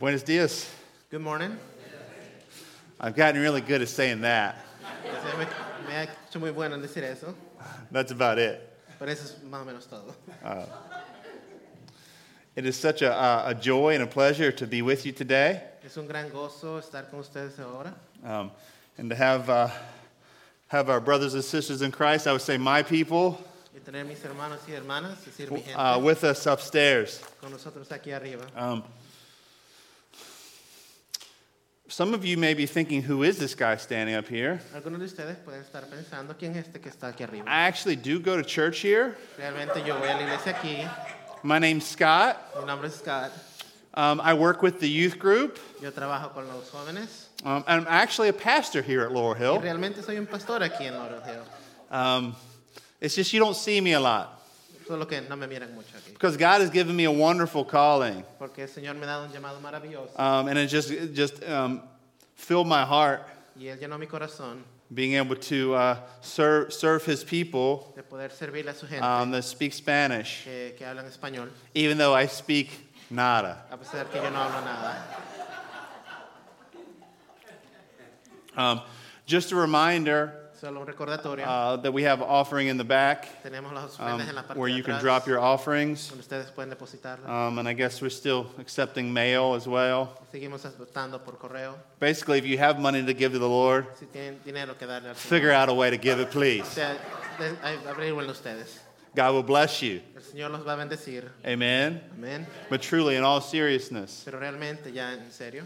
Buenos dias. Good morning. I've gotten really good at saying that. Entonces, Me, me ha hecho muy bueno en decir eso, That's about it. pero eso es más o menos todo. It is such a, uh, a joy and a pleasure to be with you today Es un gran gozo estar con ustedes ahora um, and to have, uh, have our brothers and sisters in Christ, I would say my people, y tener mis hermanos y hermanas, es decir, mi gente, uh, with us upstairs. con nosotros aquí arriba. Um, some of you may be thinking, who is this guy standing up here? Algunos de ustedes pueden estar pensando quién es este que está aquí arriba. I actually do go to church here. Realmente yo voy a la iglesia aquí. My name's Scott. Mi nombre es Scott. Um, I work with the youth group. Yo trabajo con los jóvenes Um, I'm actually a pastor here at Laurel y Hill. realmente soy un pastor aquí en Laurel Hill. Um, it's just you don't see me a lot Solo que no me miran mucho aquí. because God has given me a wonderful calling, Porque el Señor me ha dado un llamado maravilloso um, and it just it just um, filled my heart y Él llenó mi corazón being able to uh, serve serve His people de poder servirle a su gente um, that speak Spanish, que, que hablan español, even though I speak nada. a pesar que yo no hablo nada. Um, just a reminder Solo un recordatorio. uh, that we have offering in the back Tenemos las um, en la parte where de you can atrás, drop your offerings, donde ustedes pueden depositarlas. um, and I guess we're still accepting mail as well. Seguimos aceptando por correo. Basically, if you have money to give to the Lord, Si tienen dinero que darle al Señor, figure out a way to give it, o please. sea, de- ay, abríguenlo ustedes. God will bless you. El Señor los va a bendecir. Amen. Amén. But truly, in all seriousness, Pero realmente, ya en serio,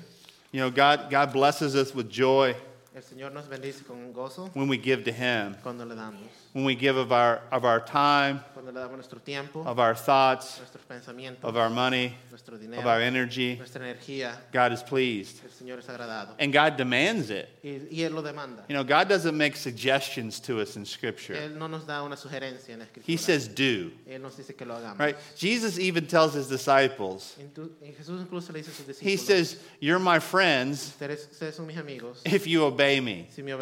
you know, God, God blesses us with joy el Señor nos bendice con gozo when we give to Him, cuando le damos. When we give of our, of our time, Cuando le damos nuestro tiempo, of our thoughts, of our money, nuestro of our energy. energía. God is pleased. El Señor es. And God demands it. Y, y Él lo. You know, God doesn't make suggestions to us in Scripture, no nos da una en He says, do. Él nos dice que lo. Right? Jesus even tells His disciples, Entu- Jesús le dice a sus He says, You're my friends ustedes, ustedes son mis if you obey me. si me.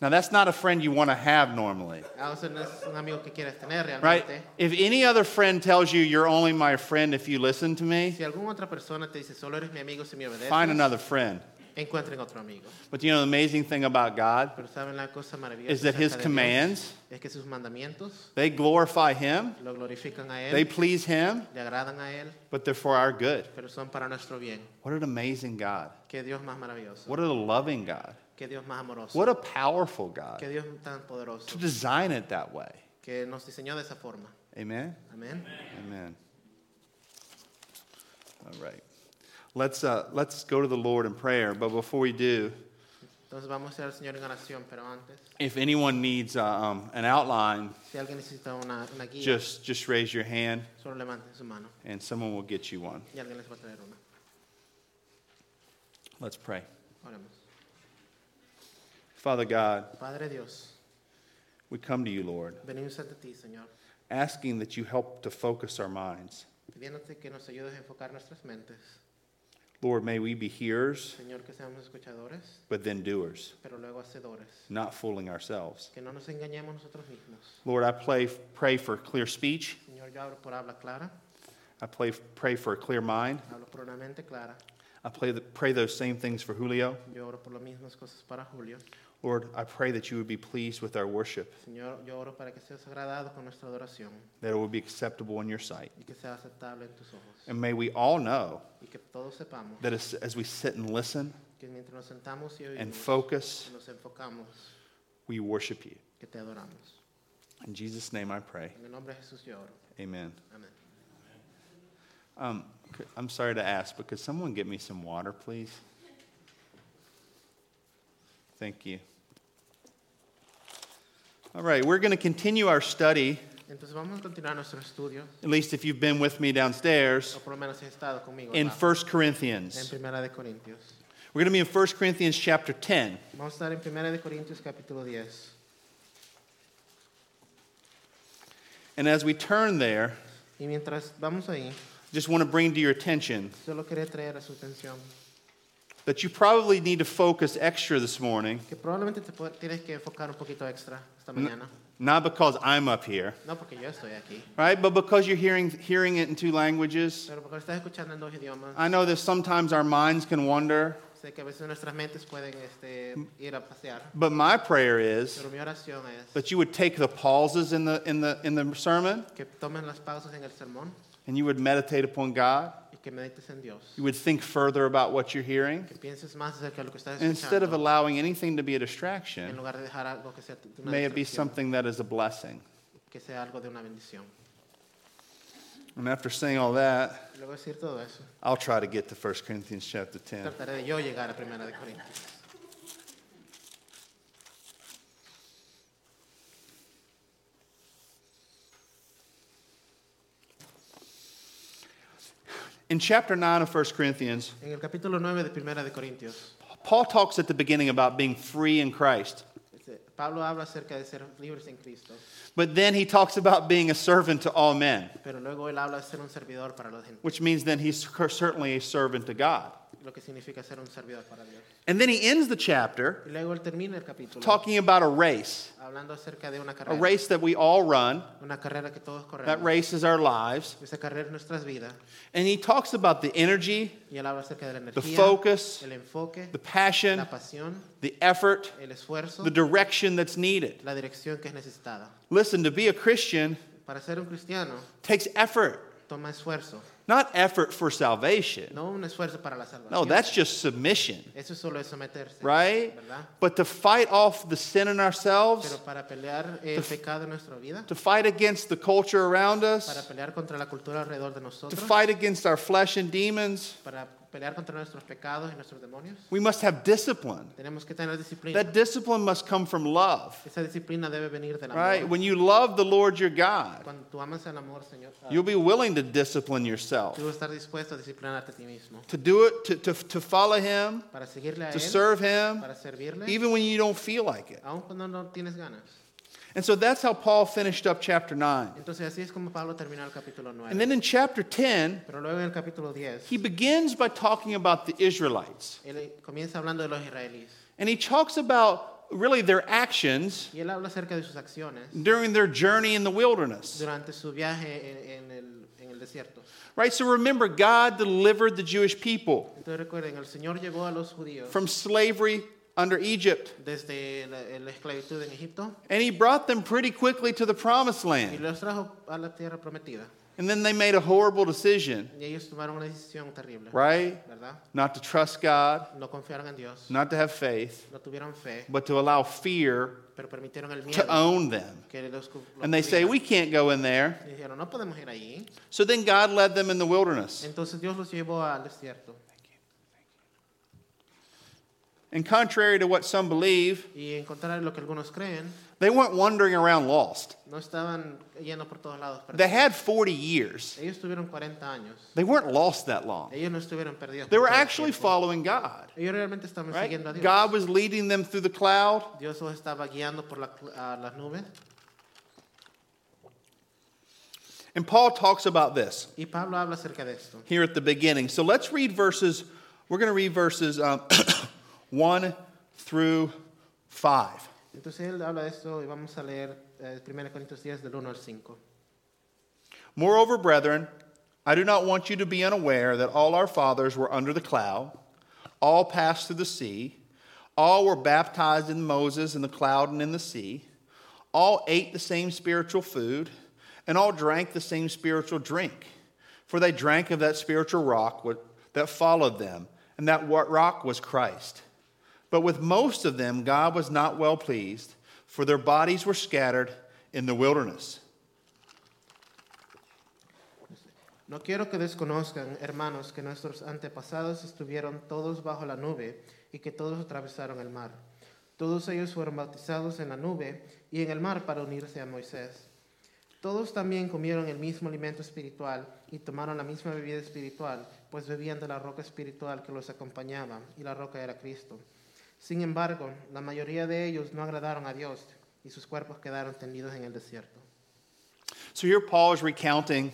Now, that's not a friend you want to have normally. Ah, o sea, no es un amigo que quieres tener Right? If any other friend tells you you're only my friend if you listen to me, Si alguna otra persona dice, solo eres mi amigo si me obedeces, find another friend. encuentren otro amigo. But you know, the amazing thing about God Pero saben la cosa maravillosa is that His acerca de Dios? commands, es que sus mandamientos they glorify Him, lo glorifican a Él, they please Him, le agradan a Él, but they're for our good. pero son para. What an amazing God. Que Dios más What a loving God. Que Dios más amoroso, What a powerful God que Dios tan poderoso, to design it that way. que nos diseñó de esa forma. Amen? Amén. Amen. All right. Let's, uh, let's go to the Lord in prayer. But before we do, Entonces vamos a al Señor en oración, pero antes, if anyone needs uh, um, an outline, si alguien necesita una, una guía, just, just raise your hand solo levanten su mano and someone will get you one. y alguien les va a traer una. Let's pray. Oremos. Father God, Padre Dios, we come to you, Lord, venimos ante ti, Señor, asking that you help to focus our minds. pidiéndote que nos ayudes a enfocar nuestras mentes. Lord, may we be hearers, Señor, que seamos escuchadores, but then doers, pero luego hacedores. not fooling ourselves. Que no nos engañemos nosotros mismos. Lord, I play, pray for clear speech. Señor, yo hablo por habla clara, I play, pray for a clear mind. hablo por una mente clara. I play, pray those same things for Julio. Yo oro por las mismas cosas para Julio. Lord, I pray that you would be pleased with our worship, Señor, yo oro para que seas agradado con nuestra adoración that it would be acceptable in your sight. y que sea aceptable en tus ojos. And may we all know Y que todos sepamos that as, as we sit and listen que mientras nos sentamos y and focus, nos enfocamos, we worship you. que te adoramos. In Jesus' name I pray. En el nombre de Jesús yo oro. Amen. Amén. Um, I'm sorry to ask, but could someone get me some water, please? Thank you. All right, we're going to continue our study, Entonces vamos a continuar nuestro estudio, at least if you've been with me downstairs, o por lo menos has estado conmigo in abajo, 1 en Corinthians. Primera de Corintios. We're going to be in 1 Corinthians chapter 10. Vamos a estar en Primera de Corintios capítulo 10. And as we turn there, Y mientras vamos ahí, just want to bring to your attention solo quería traer a su atención that you probably need to focus extra this morning, que probablemente te pu- tienes que enfocar un poquito extra esta mañana. not because I'm up here, No porque yo estoy aquí, right? But because you're hearing, hearing it in two languages. pero porque estás escuchando en dos idiomas. I know that sometimes our minds can wander, Sé que a veces nuestras mentes pueden este, ir a pasear, but my prayer is pero mi oración es that you would take the pauses in the, in the, in the sermon que tomen las pausas en el sermón and you would meditate upon God. Que medites en Dios. You would think further about what you're hearing. Que pienses más acerca de lo que estás And instead of allowing anything to be a en distraction, lugar de dejar algo que sea una may it be something that is a blessing. que sea algo de una bendición. And after saying all that, luego decir todo eso, I'll try to get to 1 Corinthians chapter 10. trataré de yo llegar a Primera de Corintios. In chapter 9 of 1 Corinthians, En el capítulo 9 de Primera de Corintios, Paul talks at the beginning about being free in Christ. Pablo habla acerca de ser libres en Cristo, But then he talks about being a servant to all men, pero luego él habla de ser un servidor para la gente, which means then he's certainly a servant to God. Lo que significa ser un servidor para Dios. And then he ends the chapter Y luego él termina el capítulo talking about a race, hablando acerca de una a carrera, race that we all run. una carrera que todos That corremos. race is our lives. Esa carrera es nuestras vidas. And he talks about the energy, Y él habla acerca de la the energía, focus, el enfoque, the passion, la pasión, the effort, el esfuerzo, the direction that's needed. la dirección que es necesitada. Listen, to be a Christian Para ser un cristiano takes effort, toma esfuerzo, not effort for salvation. no un esfuerzo para la salvación. No, that's just submission, Eso solo es someterse, right? ¿verdad? But to fight off the sin in Pero ourselves, para pelear el pecado en nuestra vida, to fight against the culture around para us, pelear contra la cultura alrededor de to fight against our flesh and demons, para pelear contra nuestros pecados y nuestros demonios, we must have discipline. tenemos que tener disciplina. That discipline must come from love, Esa disciplina debe venir del right? When you love the Lord your God, Cuando tú amas el amor, Señor, you'll be willing to discipline yourself, tú vas a estar dispuesto a disciplinarte a ti mismo to do it, to, to, to follow Him, para seguirle a to Él, serve Him, para servirle, even when you don't feel like it. aun cuando no tienes ganas. And so that's how Paul finished up chapter 9. Entonces así es como Pablo terminó el capítulo 9. And then in chapter 10, Pero luego en el capítulo 10, he begins by talking about the Israelites. él comienza hablando de los israelíes. And he talks about really their actions Y él habla acerca de sus acciones during their journey in the wilderness. durante su viaje en, en el, en el desierto. Right? So remember, God delivered the Jewish people Entonces recuerden, el Señor llevó a los judíos from slavery under Egypt, desde la, la esclavitud en Egipto and he brought them pretty quickly to the promised y land. los trajo a la tierra prometida. And then they made a horrible decision, Y ellos tomaron una decisión terrible, right? ¿verdad? Not to trust God, No confiaron en Dios, not to have faith, no tuvieron fe, but to allow fear pero permitieron el to own them. que los, los And they say. We can't go in there. Dijeron, no podemos ir allí. So then God led them in the wilderness. Entonces Dios los llevó al desierto. And contrary to what some believe, Y en contrario a lo que algunos creen, they weren't wandering around lost. no estaban yendo por todos lados. They had 40 years. Ellos tuvieron 40 años. They weren't lost that long. Ellos no estuvieron perdidos. They were actually tiempo. following God. Ellos realmente estaban siguiendo a Dios. God was leading them through the cloud. Dios los estaba guiando por la a las nubes. And Paul talks about this Y Pablo habla acerca de esto. here at the beginning. So let's read verses, we're going to read verses um, 1 through 5. Entonces él habla de esto y vamos a leer eh, 1 Corintios 10 del 1 al 5. Moreover, brethren, I do not want you to be unaware that all our fathers were under the cloud, all passed through the sea, all were baptized in Moses in the cloud and in the sea, all ate the same spiritual food, and all drank the same spiritual drink. For they drank of that spiritual rock that followed them, and that rock was Christ. But with most of them, God was not well pleased, for their bodies were scattered in the wilderness. No quiero que desconozcan, hermanos, que nuestros antepasados estuvieron todos bajo la nube y que todos atravesaron el mar. Todos ellos fueron bautizados en la nube y en el mar para unirse a Moisés. Todos también comieron el mismo alimento espiritual y tomaron la misma bebida espiritual, pues bebían de la roca espiritual que los acompañaba, y la roca era Cristo. Sin embargo, la mayoría de ellos no agradaron a Dios y sus cuerpos quedaron tendidos en el desierto. So here Paul is recounting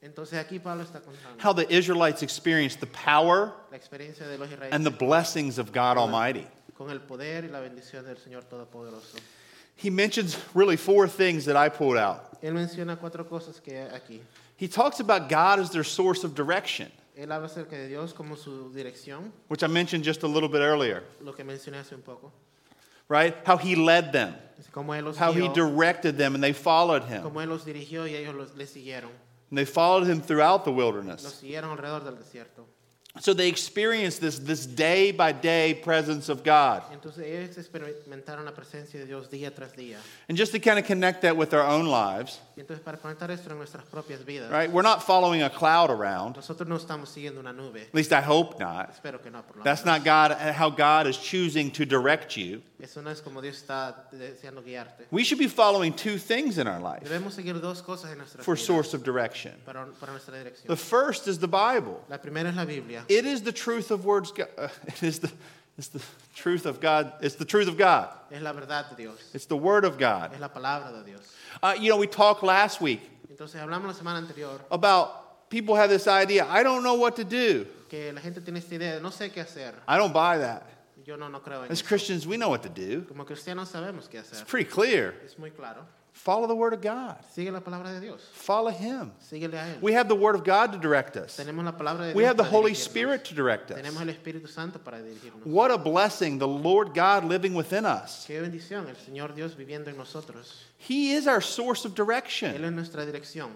Entonces aquí Pablo está contando how the Israelites experienced the power la experiencia de los and the blessings of God Almighty. con el poder y la bendición del Señor Todopoderoso. he mentions really four things that I pulled out. Él menciona cuatro cosas que hay aquí. He talks about God as their source of direction, Él habla acerca de Dios como su dirección, which I mentioned just a little bit earlier, lo que mencioné hace un poco. right? How he led them, Como Él los how he directed them, and they followed him. como Él los dirigió y ellos los, le siguieron. And they followed him throughout the Los wilderness. siguieron alrededor del desierto. So they experienced this, this day by day presence of God. Entonces ellos experimentaron la presencia de Dios día. And just to kind of connect that with our own lives, Y entonces para conectar esto en nuestras propias vidas, right? We're not following a cloud around. no estamos siguiendo una nube. At least I hope not. No, That's not God how God is choosing to direct you. Eso no es como Dios está deseando guiarte. We should be following two things in our life Debemos seguir dos cosas en nuestra for vida source of direction. para, para nuestra dirección. The first is the Bible. La primera es la Biblia. It is the truth of words. go- Uh, it is the it's the truth of God. It's the truth of God. Es la verdad de Dios. It's the word of God. Es la palabra de Dios. Uh, you know, we talked last week Entonces hablamos la semana anterior about people have this idea. I don't know what to do. que la gente tiene esta idea de no sé qué hacer. I don't buy that. Yo no, no creo en As eso. Christians, we know what to do. Como cristianos sabemos qué It's pretty clear. Es muy claro. Follow the word of God. Sigue la palabra de Dios. Follow Him. Síguele a Él. We have the word of God to direct us. Tenemos la palabra de We have the para Holy dirigirnos. Spirit to direct us. Tenemos el Espíritu Santo para dirigirnos. What a blessing, the Lord God living within us. Qué bendición el Señor Dios viviendo en nosotros. He is our source of Él direction. es nuestra dirección.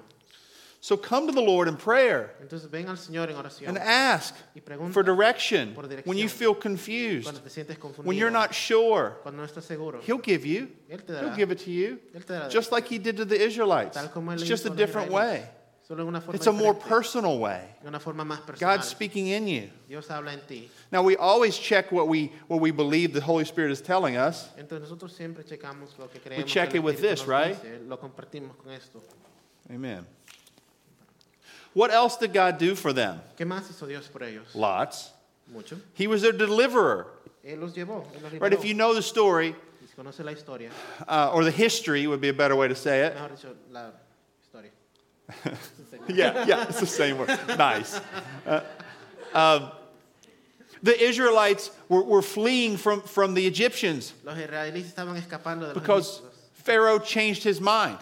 So come to the Lord in prayer Entonces ven al Señor en oración and ask y pregunta for direction por dirección. when you feel confused, cuando te sientes confundido, when you're not sure. cuando no estás seguro. He'll give you. Él te He'll give it to you, Él te dará. just like He did to the Israelites. Tal como él It's le just hizo a los different israelitas. way. Solo en una forma It's a more diferente, personal way. de una forma más personal. God's speaking in you. Dios habla en ti. Now, we always check what we, what we believe the Holy Spirit is telling us. Entonces nosotros siempre checamos lo que creemos check que el it with Espíritu this, nos right? dice, lo compartimos con esto. Amen. What else did God do for them? ¿Qué más hizo Dios por ellos? Lots. Mucho. He was their deliverer. Él los llevó, Él los Right? If you know the story, si la historia, uh, or the history would be a better way to say it. mejor dicho, la historia. Yeah, yeah, it's the same word. Nice. Uh, um, the Israelites were, were fleeing from, from the Egyptians Los israelitas estaban escapando de los because Pharaoh changed his mind.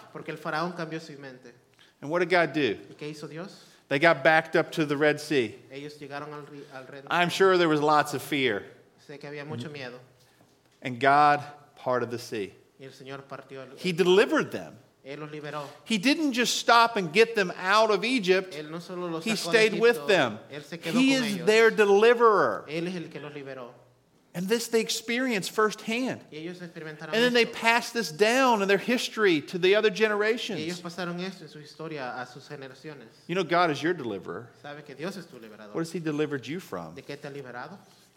Porque el faraón cambió su mente. And what did God do? Qué hizo Dios? They got backed up to the Red Sea. Ellos llegaron al, al red. I'm sure there was lots of fear. Sé que había mucho miedo And God parted the sea. y el Señor partió. el- He delivered them. Él los liberó. He didn't just stop and get them out of Egypt, Él no solo los He stayed with them. Él se quedó He con is ellos. their deliverer. Él es el que los liberó. And this they experienced firsthand. And then they passed this down in their history to the other generations. esto en su a sus. You know, God is your deliverer. Sabe que Dios es tu. What has He delivered you from?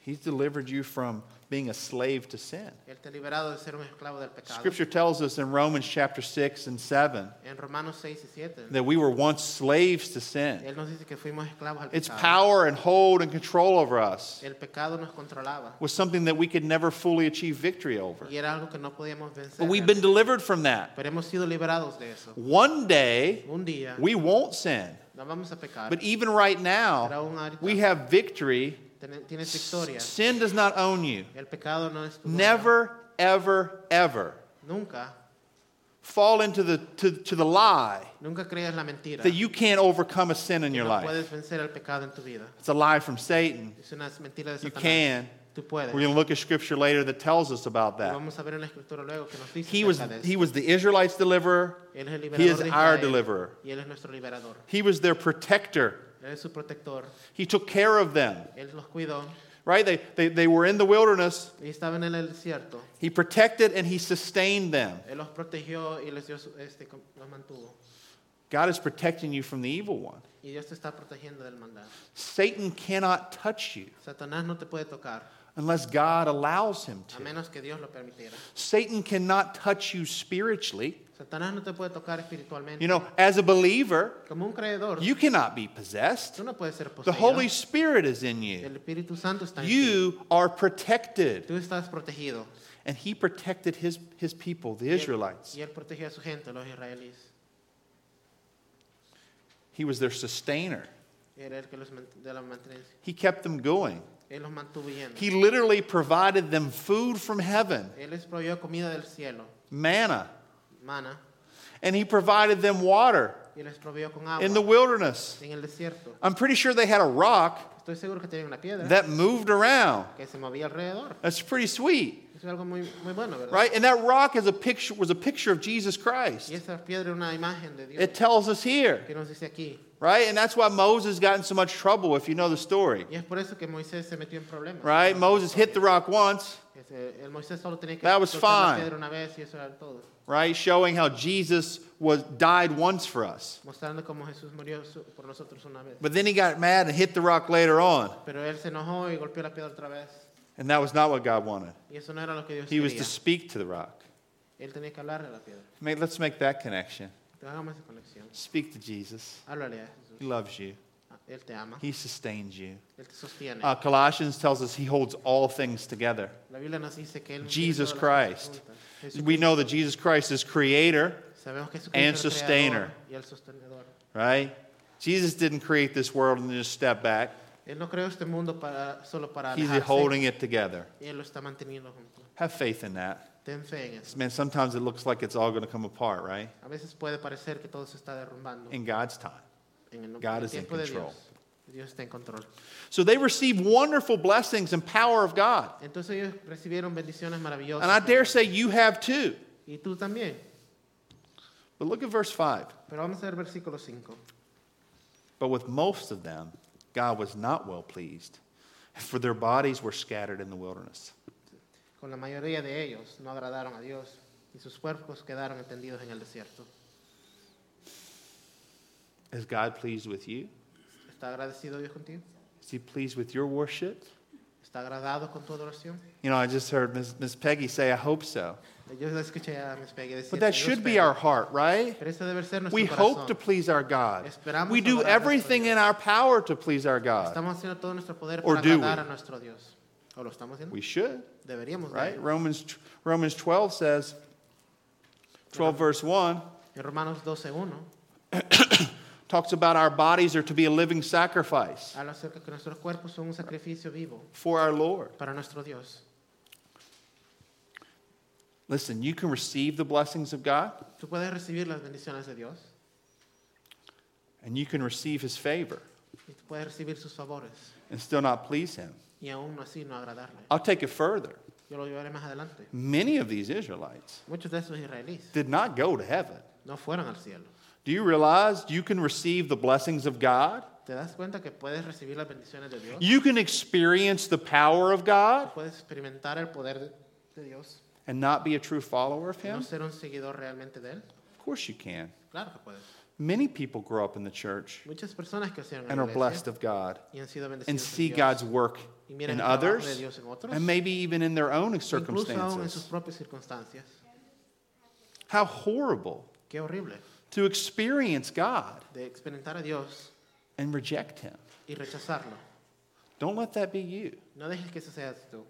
¿De qué te ha liberado? He's delivered you from being a slave to sin. Él te ha liberado de ser un esclavo del pecado. Scripture tells us in Romans chapter 6 and 7 En Romanos 6 y 7, that we were once slaves to sin. Él nos dice que fuimos esclavos al Its power and hold and control over us El pecado nos controlaba was something that we could never fully achieve victory over. y era algo que no podíamos vencer. But we've been delivered from that. Pero hemos sido liberados de eso. One day, Un día we won't sin. no vamos a pecar. But even right now, we have victory. Ten- tienes victoria. Sin does not own you. El pecado no es tu dueño. Never, ever, ever Nunca, fall into the, to, to the lie nunca creas la mentira. that you can't overcome a sin in your no life. puedes vencer el pecado en tu vida. It's a lie from Satan. Es una mentira de You can. Tú puedes. We're going to look at scripture later that tells us about that. vamos a ver en la escritura luego que nos dice He was, he was the Israelites' deliverer. Él es el He is de our Israel, deliverer. Y él es nuestro liberador. He was their protector. Él es su protector. He took care of them, Él los cuidó. right? They, they, they were in the wilderness. Y estaban en el desierto. He protected and he sustained them. Él los protegió y les dio este, los mantuvo. God is protecting you from the evil one. Y Dios te está protegiendo del maldad. Satan cannot touch you Satanás no te puede tocar unless God allows him a to. menos que Dios lo permitiera. Satan cannot touch you spiritually. Satanás no te puede tocar espiritualmente. You know, as a believer, Como un creedor, you cannot be possessed. tú no puedes ser The. Holy Spirit is in you. El Espíritu Santo está en ti. You are protected. Tú estás protegido. And he protected his, his people, the Y él- Israelites. Y él protegió a su gente, los israelíes. He was their sustainer. Era el que los de la mantenencia. He kept them going. Él los mantuvo llenos. He literally provided them food from heaven, Él les proveyó comida del cielo, manna, mana, and he provided them water y les con agua in the wilderness. I'm pretty sure they had a rock Estoy que una that moved around. que se movía. That's pretty sweet, es algo muy, muy bueno, right? And that rock is a picture was a picture of Jesus Christ. Y esa una de Dios. It tells us here, que nos dice aquí. right? And that's why Moses got in so much trouble if you know the story. Y es por eso que se metió en. Right? Moses hit the rock once, El solo tenía que That was fine. Piedra una vez y eso era todo. right? Showing how Jesus was died once for us. Mostrando cómo Jesús murió por nosotros una vez. But then he got mad and hit the rock later on. Pero él se enojó y golpeó la piedra otra vez. And that was not what God wanted. Y eso no era lo que Dios He was to speak to the rock. Él tenía que hablarle a la piedra. Make- Let's make that connection. Hagamos esa conexión. Speak to Jesus. Háblale a Jesús. He loves you. Él te ama. He sustains you. Él te sostiene. Uh, Colossians tells us he holds all things together. la Biblia nos dice que Él Jesus tiene todas las cosas Christ. We know that Jesus Christ is creator, Sabemos que Jesucristo and sustainer. y el sostenedor. right? Jesus didn't create this world and then just step back. Él no creó este mundo para, solo para He's holding it together. y Él lo está manteniendo junto. Have faith in that. Ten fe en eso. Man, sometimes it looks like it's all going to come apart, right? A veces puede parecer que todo se está derrumbando In God's time. En el, God is in tiempo de control. Dios. Dios está en control. So they received wonderful blessings and power of God. Entonces ellos recibieron bendiciones maravillosas. And I dare say you have too. Y tú también. But look at verse 5. Pero vamos a ver versículo 5. But with most of them, God was not well pleased, for their bodies were scattered in the wilderness. Con la mayoría de ellos no agradaron a Dios y sus cuerpos quedaron extendidos en el desierto. Is God pleased with you? ¿Está agradecido Dios contigo? Is He pleased with your worship? ¿Está agradado con tu adoración? You know, I just heard Ms. Ms. Peggy say, I hope so. Yo escuché a Miss Peggy decir But that should be our heart, right? Pero debe ser nuestro We corazón. hope to please our God. Esperamos We do adorar a nuestro everything in our power to please our God. Estamos haciendo todo nuestro poder Or para do agradar we? a nuestro Dios. ¿O lo estamos haciendo? We should, Deberíamos. right? Romans, Romans 12 says, 12 verse 1, En Romanos 12.1 talks about our bodies are to be a living sacrifice habla acerca que nuestros cuerpos son un sacrificio vivo for our Lord. para nuestro Dios. Listen, you can receive the blessings of God Tú puedes recibir las bendiciones de Dios and you can receive his favor y tú puedes recibir sus favores and still not please him. y aún así no agradarle. I'll take it further. Yo lo llevaré más adelante. Many of these Israelites Muchos de esos israelíes did not go to heaven. no fueron al cielo. Do you realize you can receive the blessings of God? ¿Te das cuenta que puedes recibir las bendiciones de Dios? You can experience the power of God Puedes experimentar el poder de, Dios and not be a true follower of y no him? ser un seguidor realmente de Él. Of course you can. Claro que puedes. Many people grow up in the church Muchas personas que and are blessed of God y han sido bendecidos and en see Dios, God's work y miran in el trabajo de others Dios en otros, and maybe even in their own incluso aún en sus circumstances. propias circunstancias. How horrible Qué horrible to experience God de experimentar a Dios and reject him. y rechazarlo. Don't let that be you. No dejes que eso seas tú.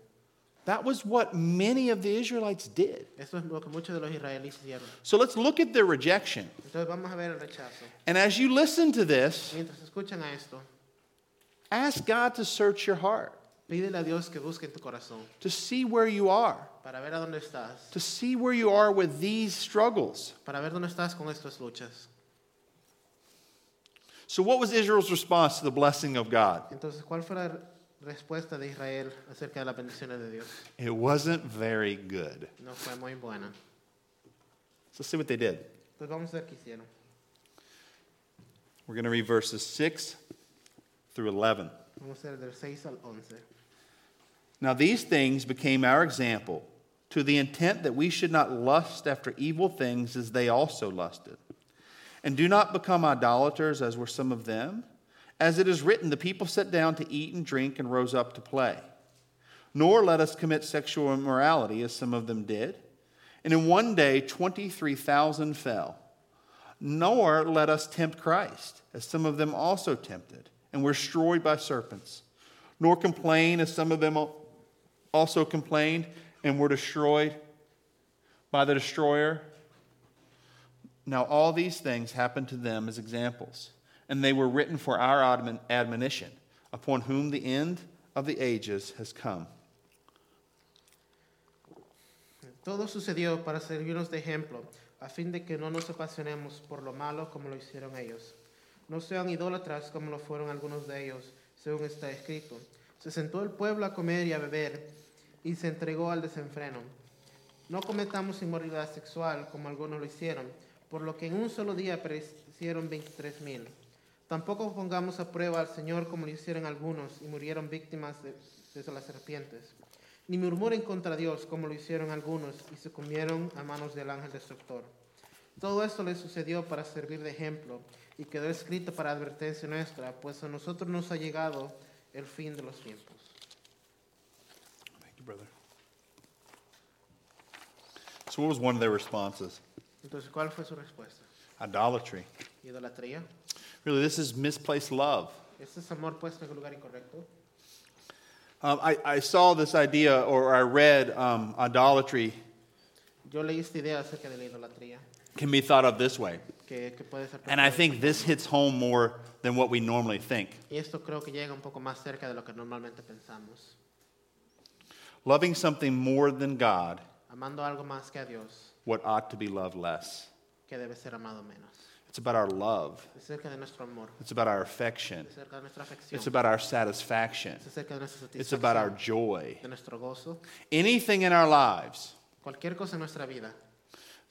That was what many of the Israelites did. Eso es lo que muchos de los israelíes hicieron. So let's look at their rejection. Entonces vamos a ver el rechazo. And as you listen to this, Mientras escuchan a esto, ask God to search your heart, pídele a Dios que busque en tu corazón to see where you are, para ver a dónde estás, to see where you are with these struggles. para ver dónde estás con estas luchas. So, what was Israel's response to the blessing of God? Entonces, ¿cuál fue la respuesta de Israel acerca de las bendiciones de Dios? It wasn't very good. No fue muy buena. So, let's see what they did. Entonces vamos a ver qué hicieron. We're going to read verses 6 through 11. Vamos a ver del 6 al 11. Now, these things became our example, to the intent that we should not lust after evil things as they also lusted. And do not become idolaters as were some of them. As it is written, the people sat down to eat and drink and rose up to play. Nor let us commit sexual immorality as some of them did. And in one day, 23,000 fell. Nor let us tempt Christ, as some of them also tempted, and were destroyed by serpents. Nor complain, as some of them also complained, and were destroyed by the destroyer. Now, all these things happened to them as examples, and they were written for our admon- admonition, upon whom the end of the ages has come. Todo sucedió para servirnos de ejemplo, a fin de que no nos apasionemos por lo malo como lo hicieron ellos. No sean idólatras como lo fueron algunos de ellos, según está escrito. Se sentó el pueblo a comer y a beber, y se entregó al desenfreno. No cometamos inmoralidad sexual como algunos lo hicieron, por lo que en un solo día perecieron 23 mil. Tampoco pongamos a prueba al Señor como lo hicieron algunos y murieron víctimas de, las serpientes. Ni murmuren contra Dios como lo hicieron algunos y se comieron a manos del ángel destructor. Todo esto les sucedió para servir de ejemplo y quedó escrito para advertencia nuestra, pues a nosotros nos ha llegado el fin de los tiempos. Brother. So, what was one of their responses? Entonces, ¿cuál fue su respuesta? Idolatry. Idolatría. Really, this is misplaced love. Este es amor puesto en el lugar incorrecto. Um, I, I saw this idea, or I read um, idolatry Yo leí esta idea acerca de la idolatría, can be thought of this way. que, que puede ser... And I think this hits home more than what we normally think. Y esto creo que llega un poco más cerca de lo que normalmente pensamos. Loving something more than God, Amando algo más que a Dios, what ought to be loved less. que debe ser amado menos. It's about our love, Es acerca de nuestro amor, it's about our affection, es acerca de nuestra afección, it's about our satisfaction, es acerca de nuestra it's about our joy. de nuestro gozo. Anything in our lives Cualquier cosa en nuestra vida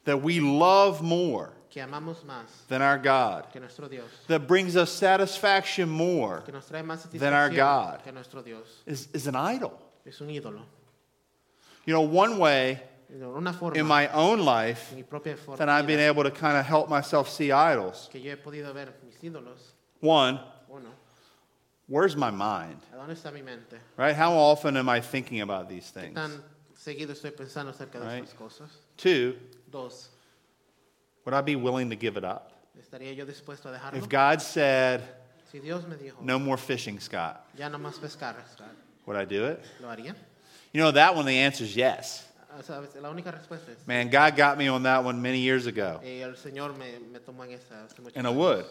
that we love more que amamos más than our God, que nuestro Dios, that brings us satisfaction more, que nos trae más Than our God. satisfacción que nuestro Dios, is, is an idol. Es un ídolo. You know, one way una forma, in my own life mi propia forma, that I've been able to kind of help myself see idols. que yo he podido ver mis ídolos. One, where's my mind? dónde está mi mente? Right? How often am I thinking about these ¿Qué things? tan seguido estoy pensando acerca de Right. estas cosas? Two, Dos, would I be willing to give it up? ¿estaría yo dispuesto a dejarlo? If God said, Si Dios me dijo, no more fishing, Scott, ya no más pescar, Scott, would I do it? You know, that one, the answer is yes. Ah, ¿sabes? La única respuesta es, Man, God got me on that one many years ago, eh, el Señor me, me tomó en esa hace muchos and I años. would.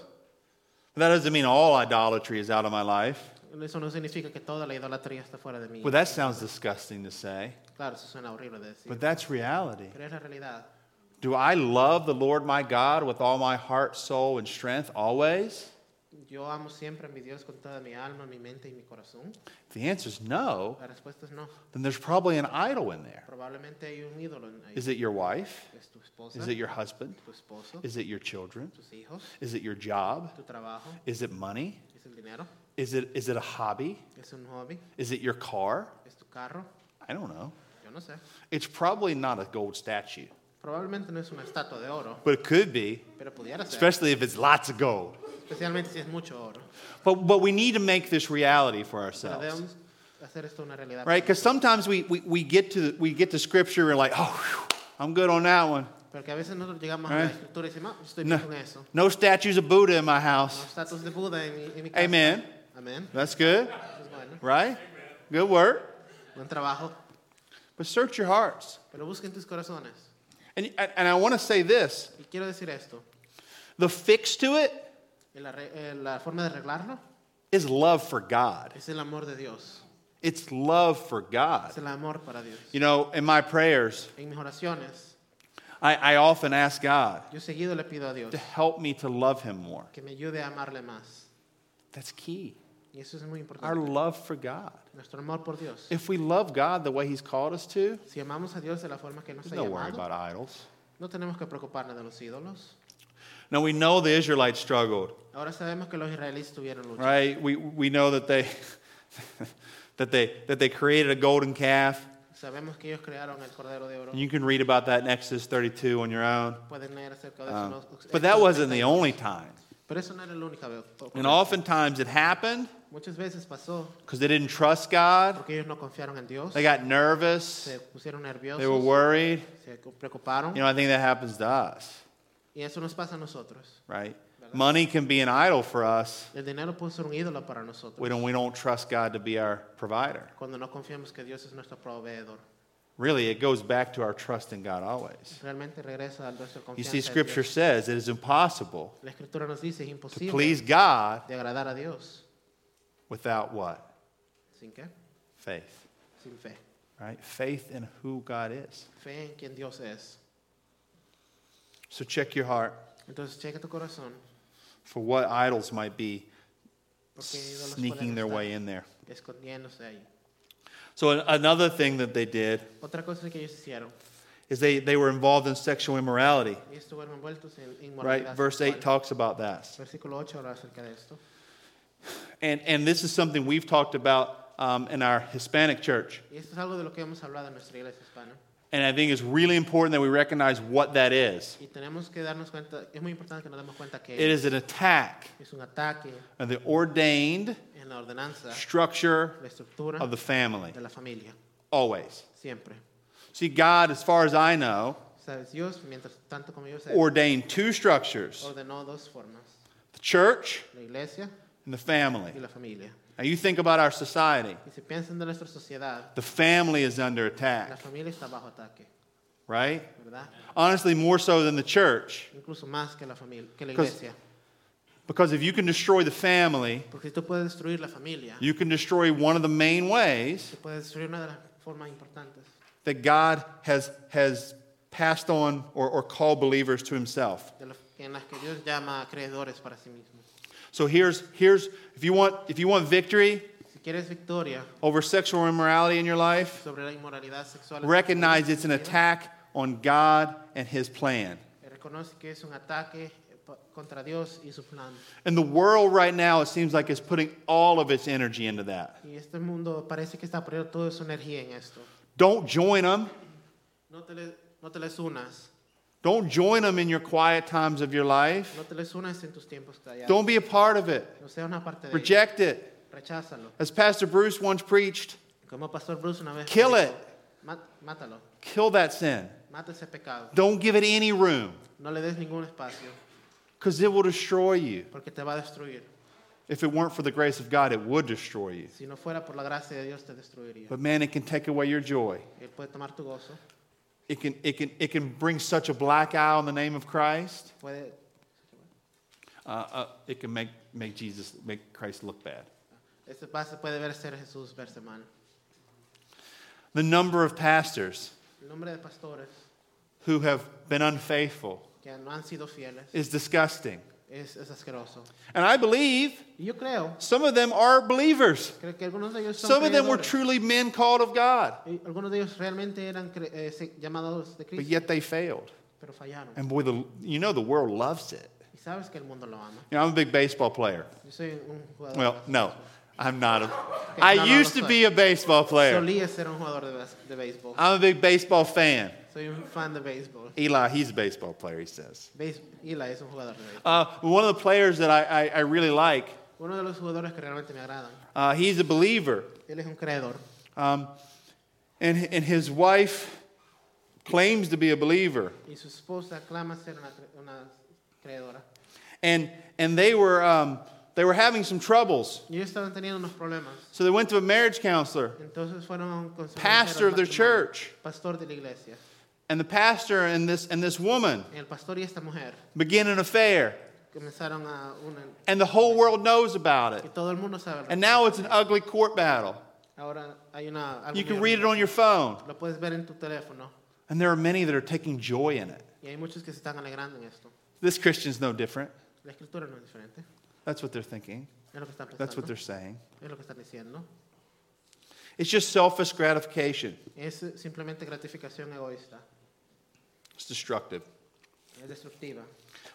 But that doesn't mean all idolatry is out of my life. Eso no significa que toda la idolatría está fuera de mí. Well, that sounds disgusting to say, Claro, eso suena horrible de decir. but that's reality. Pero es la realidad. Do I love the Lord my God with all my heart, soul, and strength always? Yo amo siempre a mi Dios con toda mi alma, mi mente y mi corazón. If the answer is no, La respuesta es no. then there's probably an idol in there. Probablemente hay un ídolo en ahí. Is it your wife? Es tu esposa, Is it your husband? tu esposo, Is it your children? tus hijos, Is it your job? tu trabajo, Is it money? es el dinero, Is it, is it a hobby? es un hobby, Is it your car? es tu carro. I don't know. Yo no sé. It's probably not a gold statue, Probablemente no es una estatua de oro, but it could be, pero pudiera ser. especially if it's lots of gold. Especialmente si es mucho oro. But, but we need to make this reality for ourselves, debemos hacer esto una realidad. right? Because sometimes we, we, we, get to, we get to scripture and we're like, oh, whew, I'm good on that one. Porque a veces nosotros llegamos a Right. la escritura y decimos, "Ah, estoy No, con eso. no statues of Buddha in my house. Estatuas de Buda en mi, en mi casa. Amen. Amén. That's good, bueno. right? Good work. Buen trabajo. But search your hearts. Pero busquen tus corazones. And, and I want to say this Y quiero decir esto. the fix to it El arre- La forma de arreglarlo is love for God. es el amor de Dios. It's love for God. Es el amor para Dios. You know, in my prayers, En mis oraciones, I, I often ask God yo seguido le pido a Dios to help me to love Him more. que me ayude a amarle más. That's key. Y eso es muy Our love for God. Nuestro amor por Dios. If we love God the way He's called us to, Si amamos a Dios de la forma que nos ha no worry about idols. no tenemos que preocuparnos de los ídolos. Now, we know the Israelites struggled, Ahora sabemos que los israelíes tuvieron lucha. right? We, we know that they, that, they, that they created a golden calf. Sabemos que ellos crearon el Cordero de Oro. You can read about that in Exodus 32 on your own. Pueden leer acerca de eso. Um, but that wasn't the only time. Pero eso no era la única vez. And oftentimes it happened Muchas veces pasó because they didn't trust God. porque ellos no confiaron en Dios. They got nervous. Se pusieron nerviosos. They were worried. Se preocuparon. You know, I think that happens to us, Y eso nos pasa a nosotros. right? Money can be an idol for us El dinero puede ser un ídolo para nosotros. when we don't trust God to be our provider. Cuando no confiamos que Dios es nuestro proveedor. Really, it goes back to our trust in God always. Realmente regresa a nuestra You see, Scripture says it is impossible La Escritura nos dice es to imposible please God de agradar a Dios. without what? ¿Sin qué? Faith, sin fe. right? Faith in who God is. Fe en quien Dios es. So check your heart Entonces checa tu corazón for what idols might be sneaking their way in there. So another thing that they did Otra cosa que ellos hicieron, is they, they were involved in sexual immorality. ellos estuvieron envueltos en Right? Verse 8 talks about that. Versículo 8 habla acerca de esto. And, and this is something we've talked about um, in our Hispanic church. Y esto es algo de lo que hemos hablado en nuestra iglesia hispana. And I think it's really important that we recognize what that is. Y tenemos que darnos cuenta, es muy importante que nos demos cuenta que It is an attack es un ataque of the ordained en la ordenanza, structure of the family, de la familia, always. siempre. See, God, as far as I know, Dios, mientras tanto como yo sé, ordained two structures ordenó dos formas, the church la iglesia and the family. Y la familia. Now, you think about our society, si piensan de nuestra sociedad, the family is under attack, familia está bajo ataque, right? ¿verdad? Honestly, more so than the church. Incluso más que la familia, que la Because- if you can destroy the family, si tú puedes destruir la familia, you can destroy one of the main ways tú puedes destruir una de las formas importantes that God has, has passed on or, or called believers to himself. en las que Dios llama creedores para sí mismo. So here's, here's if, you want, if you want victory Si quieres victoria over sexual immorality in your life, sobre la inmoralidad sexual, en recognize it's an attack on God and his plan. reconoce que es un ataque pa- contra Dios y su plan. And the world right now, it seems like it's putting all of its energy into that. Y este mundo parece que está poniendo toda su energía en esto. Don't join them. No te, le- no te les unas, Don't join them in your quiet times of your life. no te les unas en tus tiempos. Don't be a part of it. No sea una parte de ello. Reject it. Recházalo. As Pastor Bruce once preached, Como Pastor Bruce una vez Kill it. Mátalo. kill that sin. Mata ese pecado. Don't give it any room No le des ningún espacio because it will destroy you. porque te va a destruir. If it weren't for the grace of God, it would destroy you. Si no fuera por la gracia de Dios te destruiría. But man, it can take away your joy. It can, it can, it can bring such a black eye on the name of Christ. Uh, uh, it can make, make Jesus, make Christ look bad. ese pase puede ver ser Jesús verse mal. The number of pastors El nombre de pastores who have been unfaithful que no han sido fieles is disgusting. Es, es asqueroso. And I believe yo creo, some of them are believers. creo que algunos de ellos son Some of them were creedores. truly men called of God, Y algunos de ellos realmente eran cre- eh, se- llamados de but Cristo, yet they failed. pero fallaron. And boy, the, you know the world loves it. Y sabes que el mundo lo ama. You know, I'm a big baseball player. Yo soy un jugador Well, no. I'm not. A, I Okay, I no, no, used to be a baseball player. Solía ser un jugador de, bas- de béisbol. I'm a big baseball fan. Soy un fan de béisbol. Eli, he's a baseball player, he says. Béis- Eli es un jugador de béisbol. Uh, one of the players that I, I, I really like, Uno de los jugadores que realmente me agradan. uh, he's a believer. Él es un creador. Um, and, and his wife claims to be a believer. Y su esposa clama ser una, cre- una creadora. And, and they, were, um, they were having some troubles. Y ellos estaban teniendo unos. So they went to a marriage counselor. Pastor of their church. Pastor de la iglesia. And the pastor and this, and this woman El pastor y esta mujer begin an affair. comenzaron a una... And the whole world knows about it. Y todo el mundo sabe. And now it's an ugly court battle. Ahora hay una... algo You can read it on your phone. Lo puedes ver en tu teléfono. And there are many that are taking joy in it. Y hay muchos que se están alegrando en esto. This Christian's no different. La escritura no es diferente. That's what they're thinking. Es lo que están That's what they're saying. Es lo que están. It's just selfish gratification. Es simplemente gratificación egoísta. It's destructive. Es destructiva.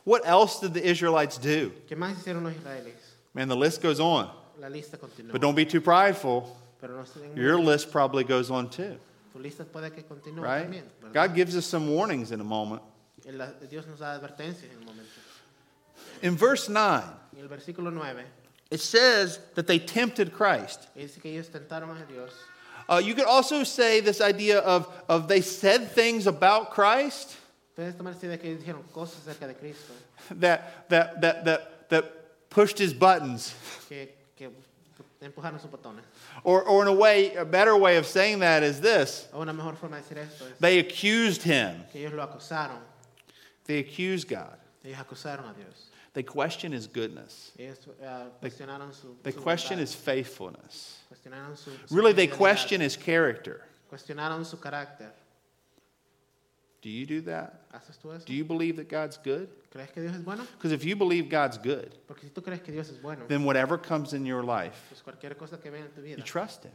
What else did the Israelites do? ¿Qué más hicieron los israelíes? Man, the list goes on. La lista continúa. But don't be too prideful. Pero no Your list probably goes on too, tu lista puede que continúe right? también. God gives us some warnings in a moment. In verse 9, el versículo 9, it says that they tempted Christ. dice que ellos tentaron a Dios. Uh, you could also say this idea of, of they said things about Christ Puedes tomar esta idea que ellos dijeron cosas acerca de Cristo, that, that, that, that, that pushed his buttons. que, que empujaron sus botones. Or, or in a way, a better way of saying that is this O una mejor forma de decir esto es they accused him. que ellos lo acusaron. They accused God. Ellos uh, acusaron a Dios. They question his goodness. Cuestionaron su, They question his faithfulness. cuestionaron su, su Really, they question his character. cuestionaron su carácter. Do you do that? ¿Haces tú eso? Do you believe that God's good? ¿Crees que Dios es bueno? Because if you believe God's good, Porque si tú crees que Dios es bueno, then whatever comes in your life, pues cualquier cosa que venga en tu vida, you trust Him.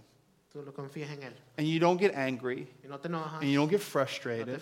tú lo confías en Él. And you don't get angry Y no te enojas, and you don't get frustrated.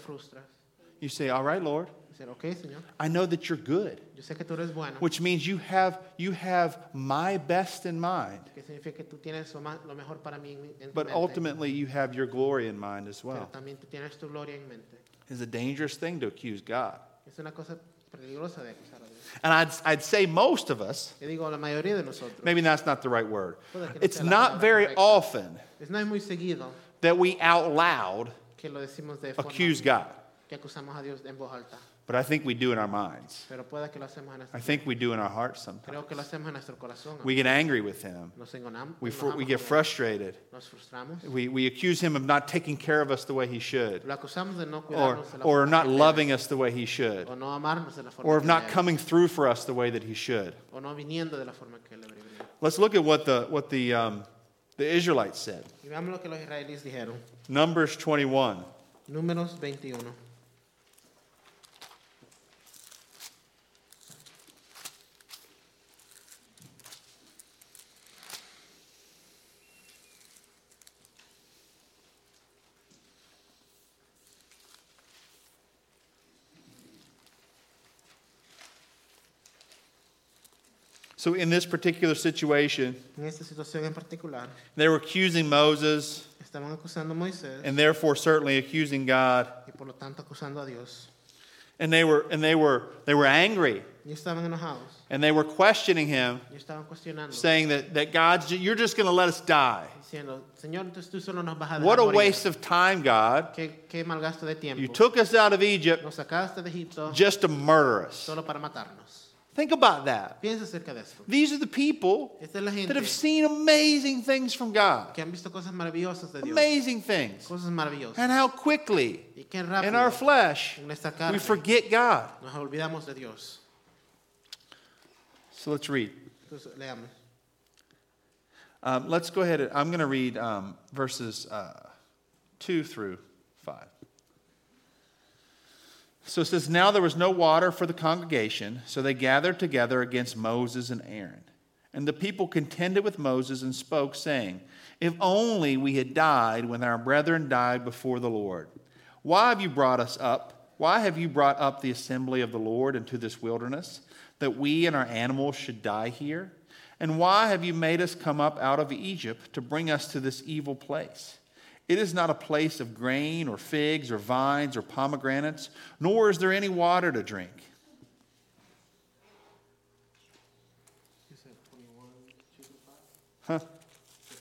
You say, All right, Lord, Decir, ok, Señor, I know that you're good, yo sé que tú eres bueno. which means you have, you have my best in mind, Que significa que tú tienes lo, ma- lo mejor para mí en, en but mente. ultimately you have your glory in mind as Pero well. también tú tienes tu gloria en mente. It's a dangerous thing to accuse God. Es una cosa peligrosa de acusar a Dios. And I'd, I'd say most of us, Yo digo, la mayoría de nosotros. maybe that's not the right word, Puede que no it's sea la not palabra very correcta. often Es, no es muy seguido that we out loud que lo decimos de forma accuse God, que acusamos a Dios en voz alta. But I think we do in our minds. Pero puede que lo en I think we do in our hearts sometimes. Creo que lo en. We get angry with Him. Nos We, fr- we get frustrated. Nos. We, we accuse Him of not taking care of us the way He should, Lo de no or, or not loving us the way He should, o no de la forma or of not coming through for us the way that He should. o no de la forma que él debería venir. Let's look at what the, what the, um, the Israelites said. Y lo que los. Numbers 21. Números 21. So, in this particular situation, En esta situación en particular, they were accusing Moses estaban acusando a Moisés and therefore certainly accusing God. y por lo tanto acusando a Dios. And they were, and they were, they were angry Y estaban enojados. and they were questioning him, Y estaban cuestionando. saying that, that God's, you're just going to let us die. Diciendo, Señor, entonces tú solo nos vas a dejar What a morir. waste of time, God. Qué, qué mal gasto de tiempo. You took us out of Egypt Nos sacaste de Egipto just to murder us. solo para matarnos. Think about that. Piensa acerca de esto. These are the people Esta es la that have seen amazing things from God. que han visto cosas maravillosas de Dios. Amazing things. Cosas maravillosas. And how quickly, Y qué in our flesh, en nuestra we forget God. nos olvidamos de Dios. So let's read. Entonces, leamos. Um, let's go ahead. I'm going to read um, verses uh, 2 through 5. So it says, Now there was no water for the congregation, so they gathered together against Moses and Aaron. And the people contended with Moses and spoke, saying, If only we had died when our brethren died before the Lord. Why have you brought us up? Why have you brought up the assembly of the Lord into this wilderness, that we and our animals should die here? And why have you made us come up out of Egypt to bring us to this evil place? It is not a place of grain or figs or vines or pomegranates, nor is there any water to drink. Huh.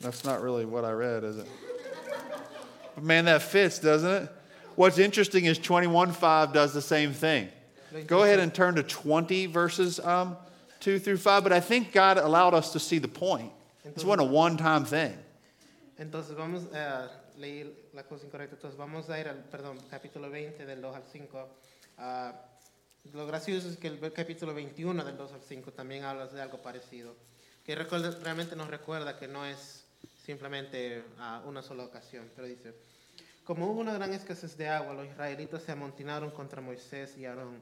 That's not really what I read, is it? But man, that fits, doesn't it? What's interesting is 21.5 does the same thing. Go ahead and turn to 20 verses um, 2 through 5, but I think God allowed us to see the point. This wasn't a one time thing. Entonces vamos a leer la cosa incorrecta. Entonces vamos a ir al, perdón, capítulo 20 del 2 al 5. Ah, lo gracioso es que el capítulo 21 del 2 al 5 también habla de algo parecido. Que recuerda- realmente nos recuerda que no es simplemente ah, una sola ocasión. Pero dice, como hubo una gran escasez de agua, los israelitas se amontinaron contra Moisés y Aarón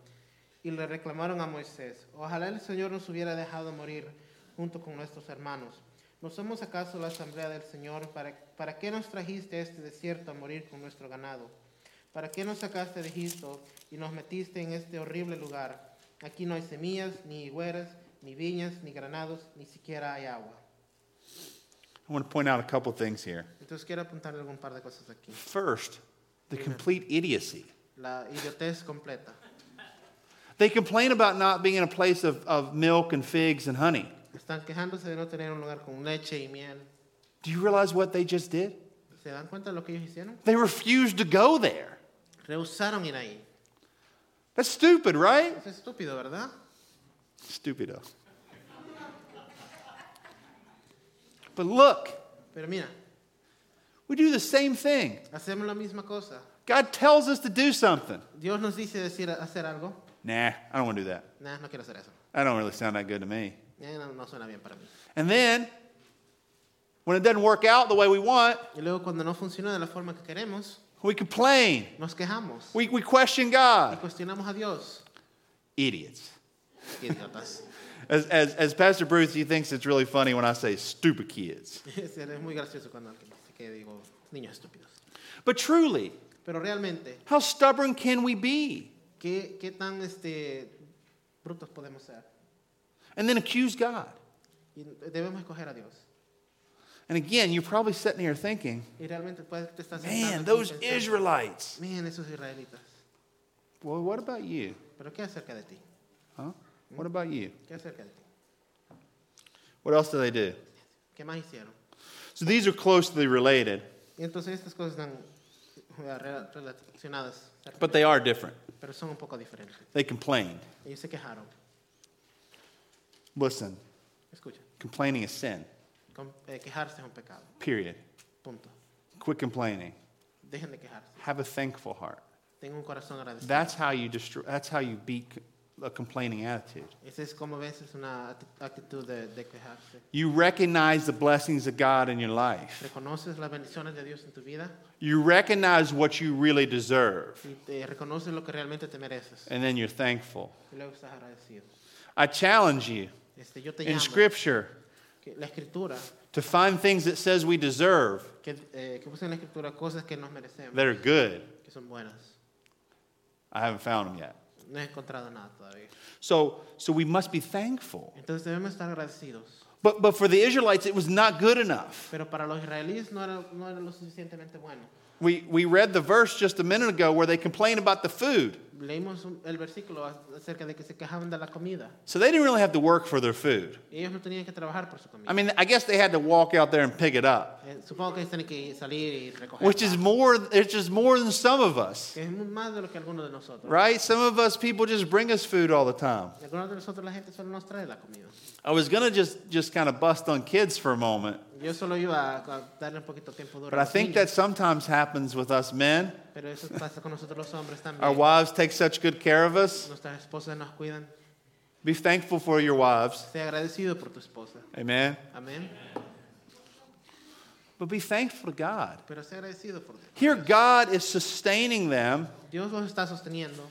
y le reclamaron a Moisés, ojalá el Señor nos hubiera dejado morir junto con nuestros hermanos. ¿No somos acaso la asamblea del Señor? ¿Para, ¿Para qué nos trajiste a este desierto a morir con nuestro ganado? ¿Para qué nos sacaste de Egipto y nos metiste en este horrible lugar? Aquí no hay semillas, ni higueras, ni viñas, ni granados, ni siquiera hay agua. I want to point out a couple things here. Entonces quiero apuntarle algún par de cosas aquí. First, the complete idiocy. La idiotez completa. They complain about not being in a place of, of milk and figs and honey. Están quejándose de no tener un lugar con leche y miel. Do you realize what they just did? ¿Se dan cuenta de lo que ellos hicieron? They refused to go there. Rehusaron ir ahí. That's stupid, right? Es estúpido, ¿verdad? Stupido. But look, Pero mira, we do the same thing. hacemos la misma cosa. God tells us to do something. Dios nos dice decir, hacer algo. Nah, I don't want to do that. Nah, no quiero hacer eso. That don't really sound that good to me. Eh, no, no suena bien para mí. And then, when it doesn't work out the way we want, Y luego cuando no funciona de la forma que queremos, we complain. nos quejamos We, we question y God. cuestionamos a Dios. Idiots. Qué idiotas. As, as, as Pastor Bruce, he thinks it's really funny when I say stupid kids. es es muy gracioso cuando alguien dice que digo niños estúpidos. But truly, Pero realmente, how stubborn can we be? ¿qué, qué tan este, brutos podemos ser? And then accuse God. Debemos escoger a Dios. And again, you're probably sitting here thinking, Y realmente puedes te man, those Israelites. Man, esos israelitas. Well, what about you? Pero ¿qué acerca de ti? Huh? What about you? ¿Qué acerca de ti? What else do they do? ¿Qué más hicieron? So these are closely related, entonces estas cosas están eh, relacionadas, but they are different. pero son un poco diferentes. They complained. Ellos se quejaron. Listen, Escucha, complaining is sin, con- eh, quejarse es un pecado. period. Punto. Quit complaining. Dejen de quejarse. Have a thankful heart. Tengo un corazón agradecido. That's how you destroy, that's how you beat a complaining attitude. Esa es como una actitud de, de quejarse. You recognize the blessings of God in your life. Reconoces las bendiciones de Dios en tu vida You recognize what you really deserve, y te reconoces lo que realmente te mereces. and then you're thankful. Y luego estás agradecido. I challenge you Este, yo te in Scripture la escritura, to find things that says we deserve que, eh, que en la escritura cosas que nos merecemos, that are good. que son buenas. I haven't found them yet. No he encontrado nada todavía. So, so we must be thankful. Entonces debemos estar agradecidos. But, but for the Israelites, it was not good enough. Pero para los israelíes no era, no era lo suficientemente bueno. We, we read the verse just a minute ago where they complain about the food. Leímos el versículo acerca de que se quejaban de la comida. So they didn't really have to work for their food. Ellos no tenían que trabajar por su comida. I mean, I guess they had to walk out there and pick it up, Eh, supongo que tienen que salir y recoger. which is more, it's just more than some of us, es más de lo que algunos de nosotros. right? Some of us people just bring us food all the time. Algunos de nosotros la gente solo nos trae la comida. I was going to just, just kind of bust on kids for a moment, Yo solo iba a, darle un poquito de tiempo duro but I think that sometimes happens with us men. Pero eso pasa con nosotros los hombres también. Our wives take such good care of us. Nuestras esposas nos cuidan. Be thankful for your wives. Agradecido por tu esposa. Amen. Amén. But be thankful to God. Pero agradecido por Dios. Here, God is sustaining them, Dios los está sosteniendo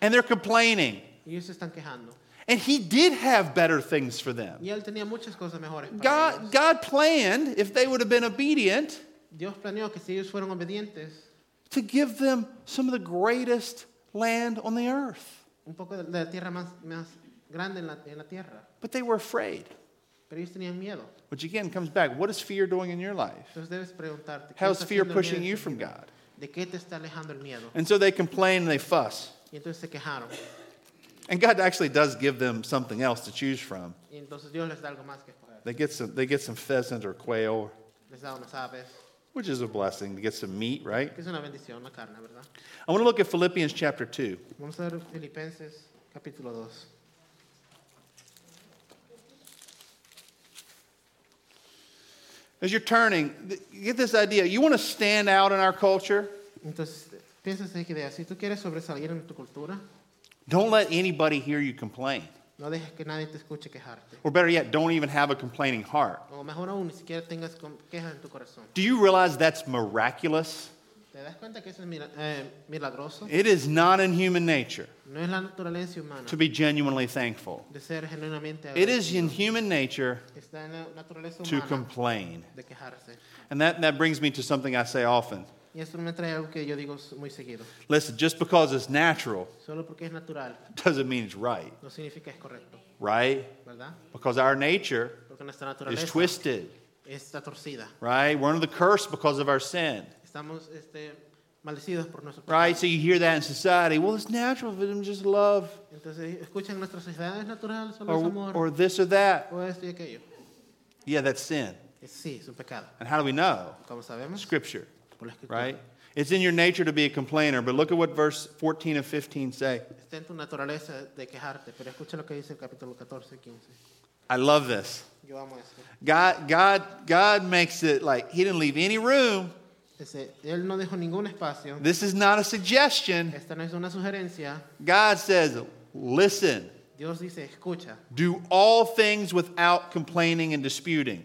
and they're complaining. ellos se están quejando. And He did have better things for them. Y él tenía muchas cosas mejores para God. God planned, if they would have been obedient, Dios planeó que si ellos fueron obedientes, to give them some of the greatest land on the earth. un poco de la tierra más, más grande en la, en la tierra. But they were afraid. Pero ellos tenían miedo. Which again comes back what is fear doing in your life? Entonces debes preguntarte, fear haciendo el miedo pushing you from? God? ¿De qué te está alejando el miedo? And so they complain and they fuss. Y entonces se quejaron. And God actually does give them something else to choose from. Y entonces Dios les da algo más que escoger. They get some, they get some pheasant or quail, Les da unas aves, which is a blessing to get some meat, right? que es una bendición, la carne, ¿verdad? I want to look at Philippians chapter 2. Vamos a ver Filipenses capítulo 2. As you're turning, get this idea. You want to stand out in our culture? Entonces, esta idea. Si tú quieres sobresalir en tu cultura, Don't let anybody hear you complain. No dejes que nadie te escuche quejarte. Or better yet, don't even have a complaining heart. O mejor aún, ni siquiera tengas quejas en tu corazón. Do you realize that's miraculous? ¿Te das cuenta que eso es eh, milagroso? It is not in human nature No es la naturaleza humana to be genuinely thankful. de ser genuinamente It is in human nature Está en la naturaleza to complain. de quejarse. And that, that brings me to something I say often. Y esto me trae algo que yo digo muy seguido. Listen, just because it's natural Solo porque es natural doesn't mean it's right, no significa que es correcto, right? ¿verdad? Because our nature Porque nuestra is naturaleza twisted, está torcida. right? We're under the curse because of our sin, Estamos este, maldecidos por nuestro right? So you hear that in society. Well, it's natural for them just love Entonces, escuchan nuestra sociedad es natural, solo es or, amor, or this or that. o esto y aquello. Yeah, that's sin. Es- sí, es un pecado. And how do we know? Como sabemos, Scripture, por la escritura. Right? It's in your nature to be a complainer, but look at what verse 14 and 15 say. Está en tu naturaleza de quejarte, pero escucha lo que dice el capítulo 14 y 15. I love this. Yo amo esto. God, God, God makes it like He didn't leave any room. Dice, él no dejó ningún. This is not a suggestion. Esta no es una sugerencia. God says, listen. Dios dice, escucha, Do all things without complaining and disputing.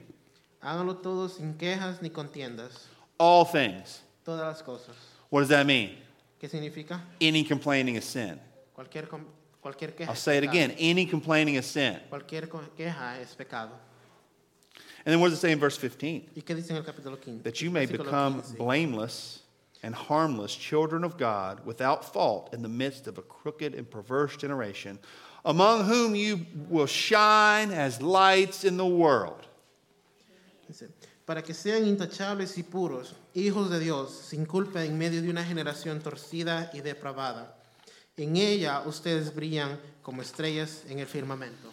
háganlo todo sin quejas ni contiendas, All things. todas las cosas. What does that mean? ¿Qué significa? Any complaining is sin. Cualquier, cualquier queja. I'll say it again. Any complaining is sin. Cualquier queja es pecado. And then what does it say in verse 15? ¿Y qué dice en el capítulo 15? That you may become 15. blameless and harmless children of God without fault in the midst of a crooked and perverse generation, among whom you will shine as lights in the world. Para que sean intachables y puros, hijos de Dios, sin culpa en medio de una generación torcida y depravada. En ella ustedes brillan como estrellas en el firmamento.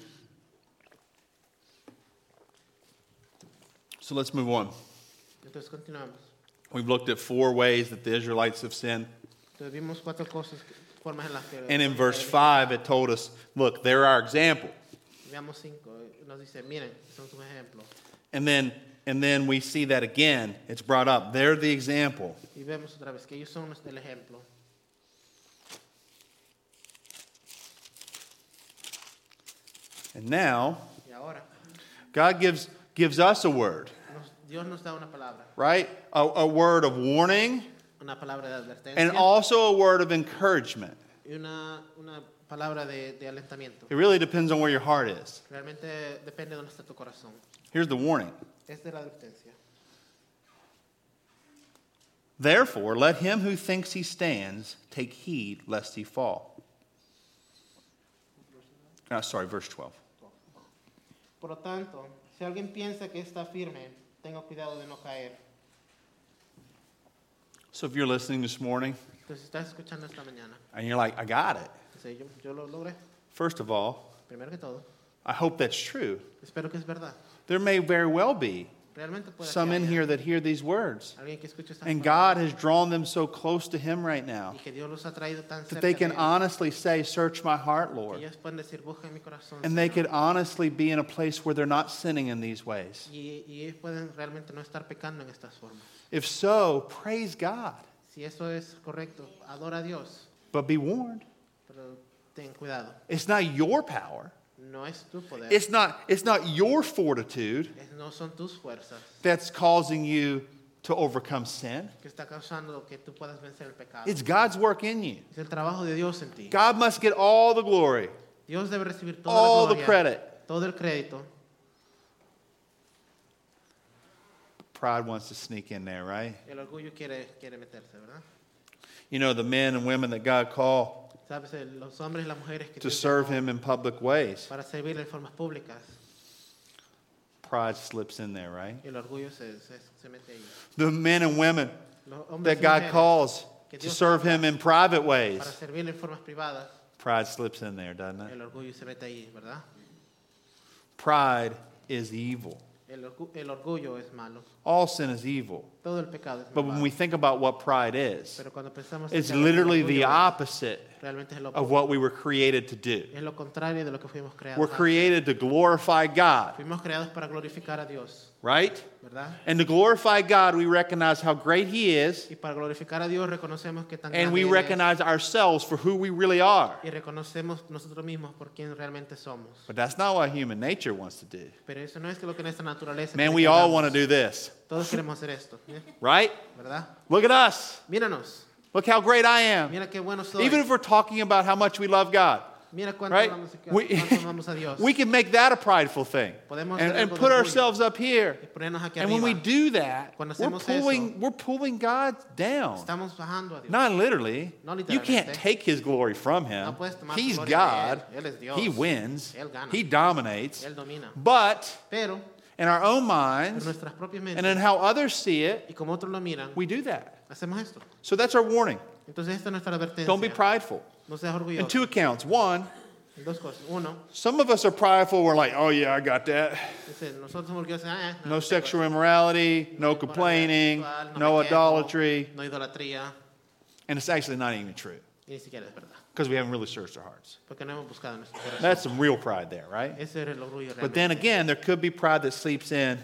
So let's move on. Entonces continuamos. We've looked at four ways that the Israelites have sinned. Entonces vimos cuatro cosas, formas en las que... And in verse 5, it told us look, they're our example. Veamos cinco. Nos dice, miren, son sus ejemplos. And then, and then we see that again, it's brought up. They're the example. Y vemos otra vez que ellos son el ejemplo. And now, Y ahora, God gives, gives us a word, nos- Dios nos da una palabra, right? A, a word of warning una palabra de advertencia and also a word of encouragement. una, una palabra de, de alentamiento. It really depends on where your heart is. Realmente depende de dónde está tu corazón. Here's the warning Es de la advertencia. Therefore, let him who thinks he stands take heed lest he fall. Ah, sorry, verse 12. Por lo tanto, si alguien piensa que está firme, tenga cuidado de no caer. So if you're listening this morning Entonces, estás escuchando esta mañana, and you're like, I got it, dice, yo, yo lo logré. first of all, Primero que todo, I hope that's true. espero que es verdad. There may very well be some in here that hear these words. alguien que escuche estas And God has drawn them so close to Him right now y que Dios los ha traído tan that they can honestly say, Search my heart, Lord. ellos pueden decir, busca en mi corazón. And they Señor". could honestly be in a place where they're not sinning in these ways. y, y ellos pueden realmente no estar pecando en estas formas. If so, praise God. Si eso es correcto, adora a Dios, But be warned. pero ten cuidado. It's not your power. No es tu poder, It's not, it's not your fortitude no son tus fuerzas that's causing you to overcome sin. que está causando que tú puedas vencer el pecado. It's God's work in you. Es el trabajo de Dios en ti. God must get all the glory, Dios debe recibir toda all la the gloria, credit. todo el crédito. Pride wants to sneak in there, right? El orgullo quiere, quiere meterse, ¿verdad? You know, the men and women that God called los hombres y las mujeres que to serve Him in public ways, para servir en formas públicas, pride slips in there, right? el orgullo se, se, se mete ahí. The men and women that God calls to serve Him in private ways, para servir en formas privadas, pride slips in there, doesn't it? el orgullo se mete ahí, ¿verdad? Pride is evil. El orgullo es malo, All sin is evil. Todo el pecado But when we think about what pride is, Pero cuando pensamos it's acerca de el literally the opposite realmente es lo, of what we were created to do. es lo contrario de lo que fuimos creados. We're created to glorify God, Fuimos creados para glorificar a Dios, right? ¿verdad? And to glorify God, we recognize how great He is, Y para glorificar a Dios reconocemos que tan and grande we es, recognize ourselves for who we really are. y reconocemos nosotros mismos por quien realmente somos. But that's not what human nature wants to do. Pero eso no es lo que nuestra naturaleza Man, we all want to do this, Todos queremos hacer esto, ¿eh? right? ¿verdad? Look at us. Míranos, Look how great I am. mira qué bueno soy. Even if we're talking about how much we love God, mira cuánto right? amamos, We, amamos a Dios. we can make that a prideful thing Podemos and, and put ourselves up here. And when we do that, we're pulling, eso, we're pulling God down. Estamos bajando a Dios. Not literally. No You can't take his glory from him. No puedes tomar su He's God. él. Él. He wins. He dominates. But Pero in our own minds propias and in how others see it, y como otros lo miran, we do that. esto. So that's our warning. Entonces. Don't be prideful. No seas In two accounts. One. Uno, some of us are prideful. We're like, oh, yeah, I got that. dice, nosotros somos orgullosos. Ah, eh, No sexual immorality, no complaining, no idolatry. No idolatría. And it's actually not even true Y ni siquiera es verdad. because we haven't really searched our hearts. No hemos buscado en nuestro corazón. That's some real pride there, right? Ese era el orgullo But then again, there could be pride that sleeps in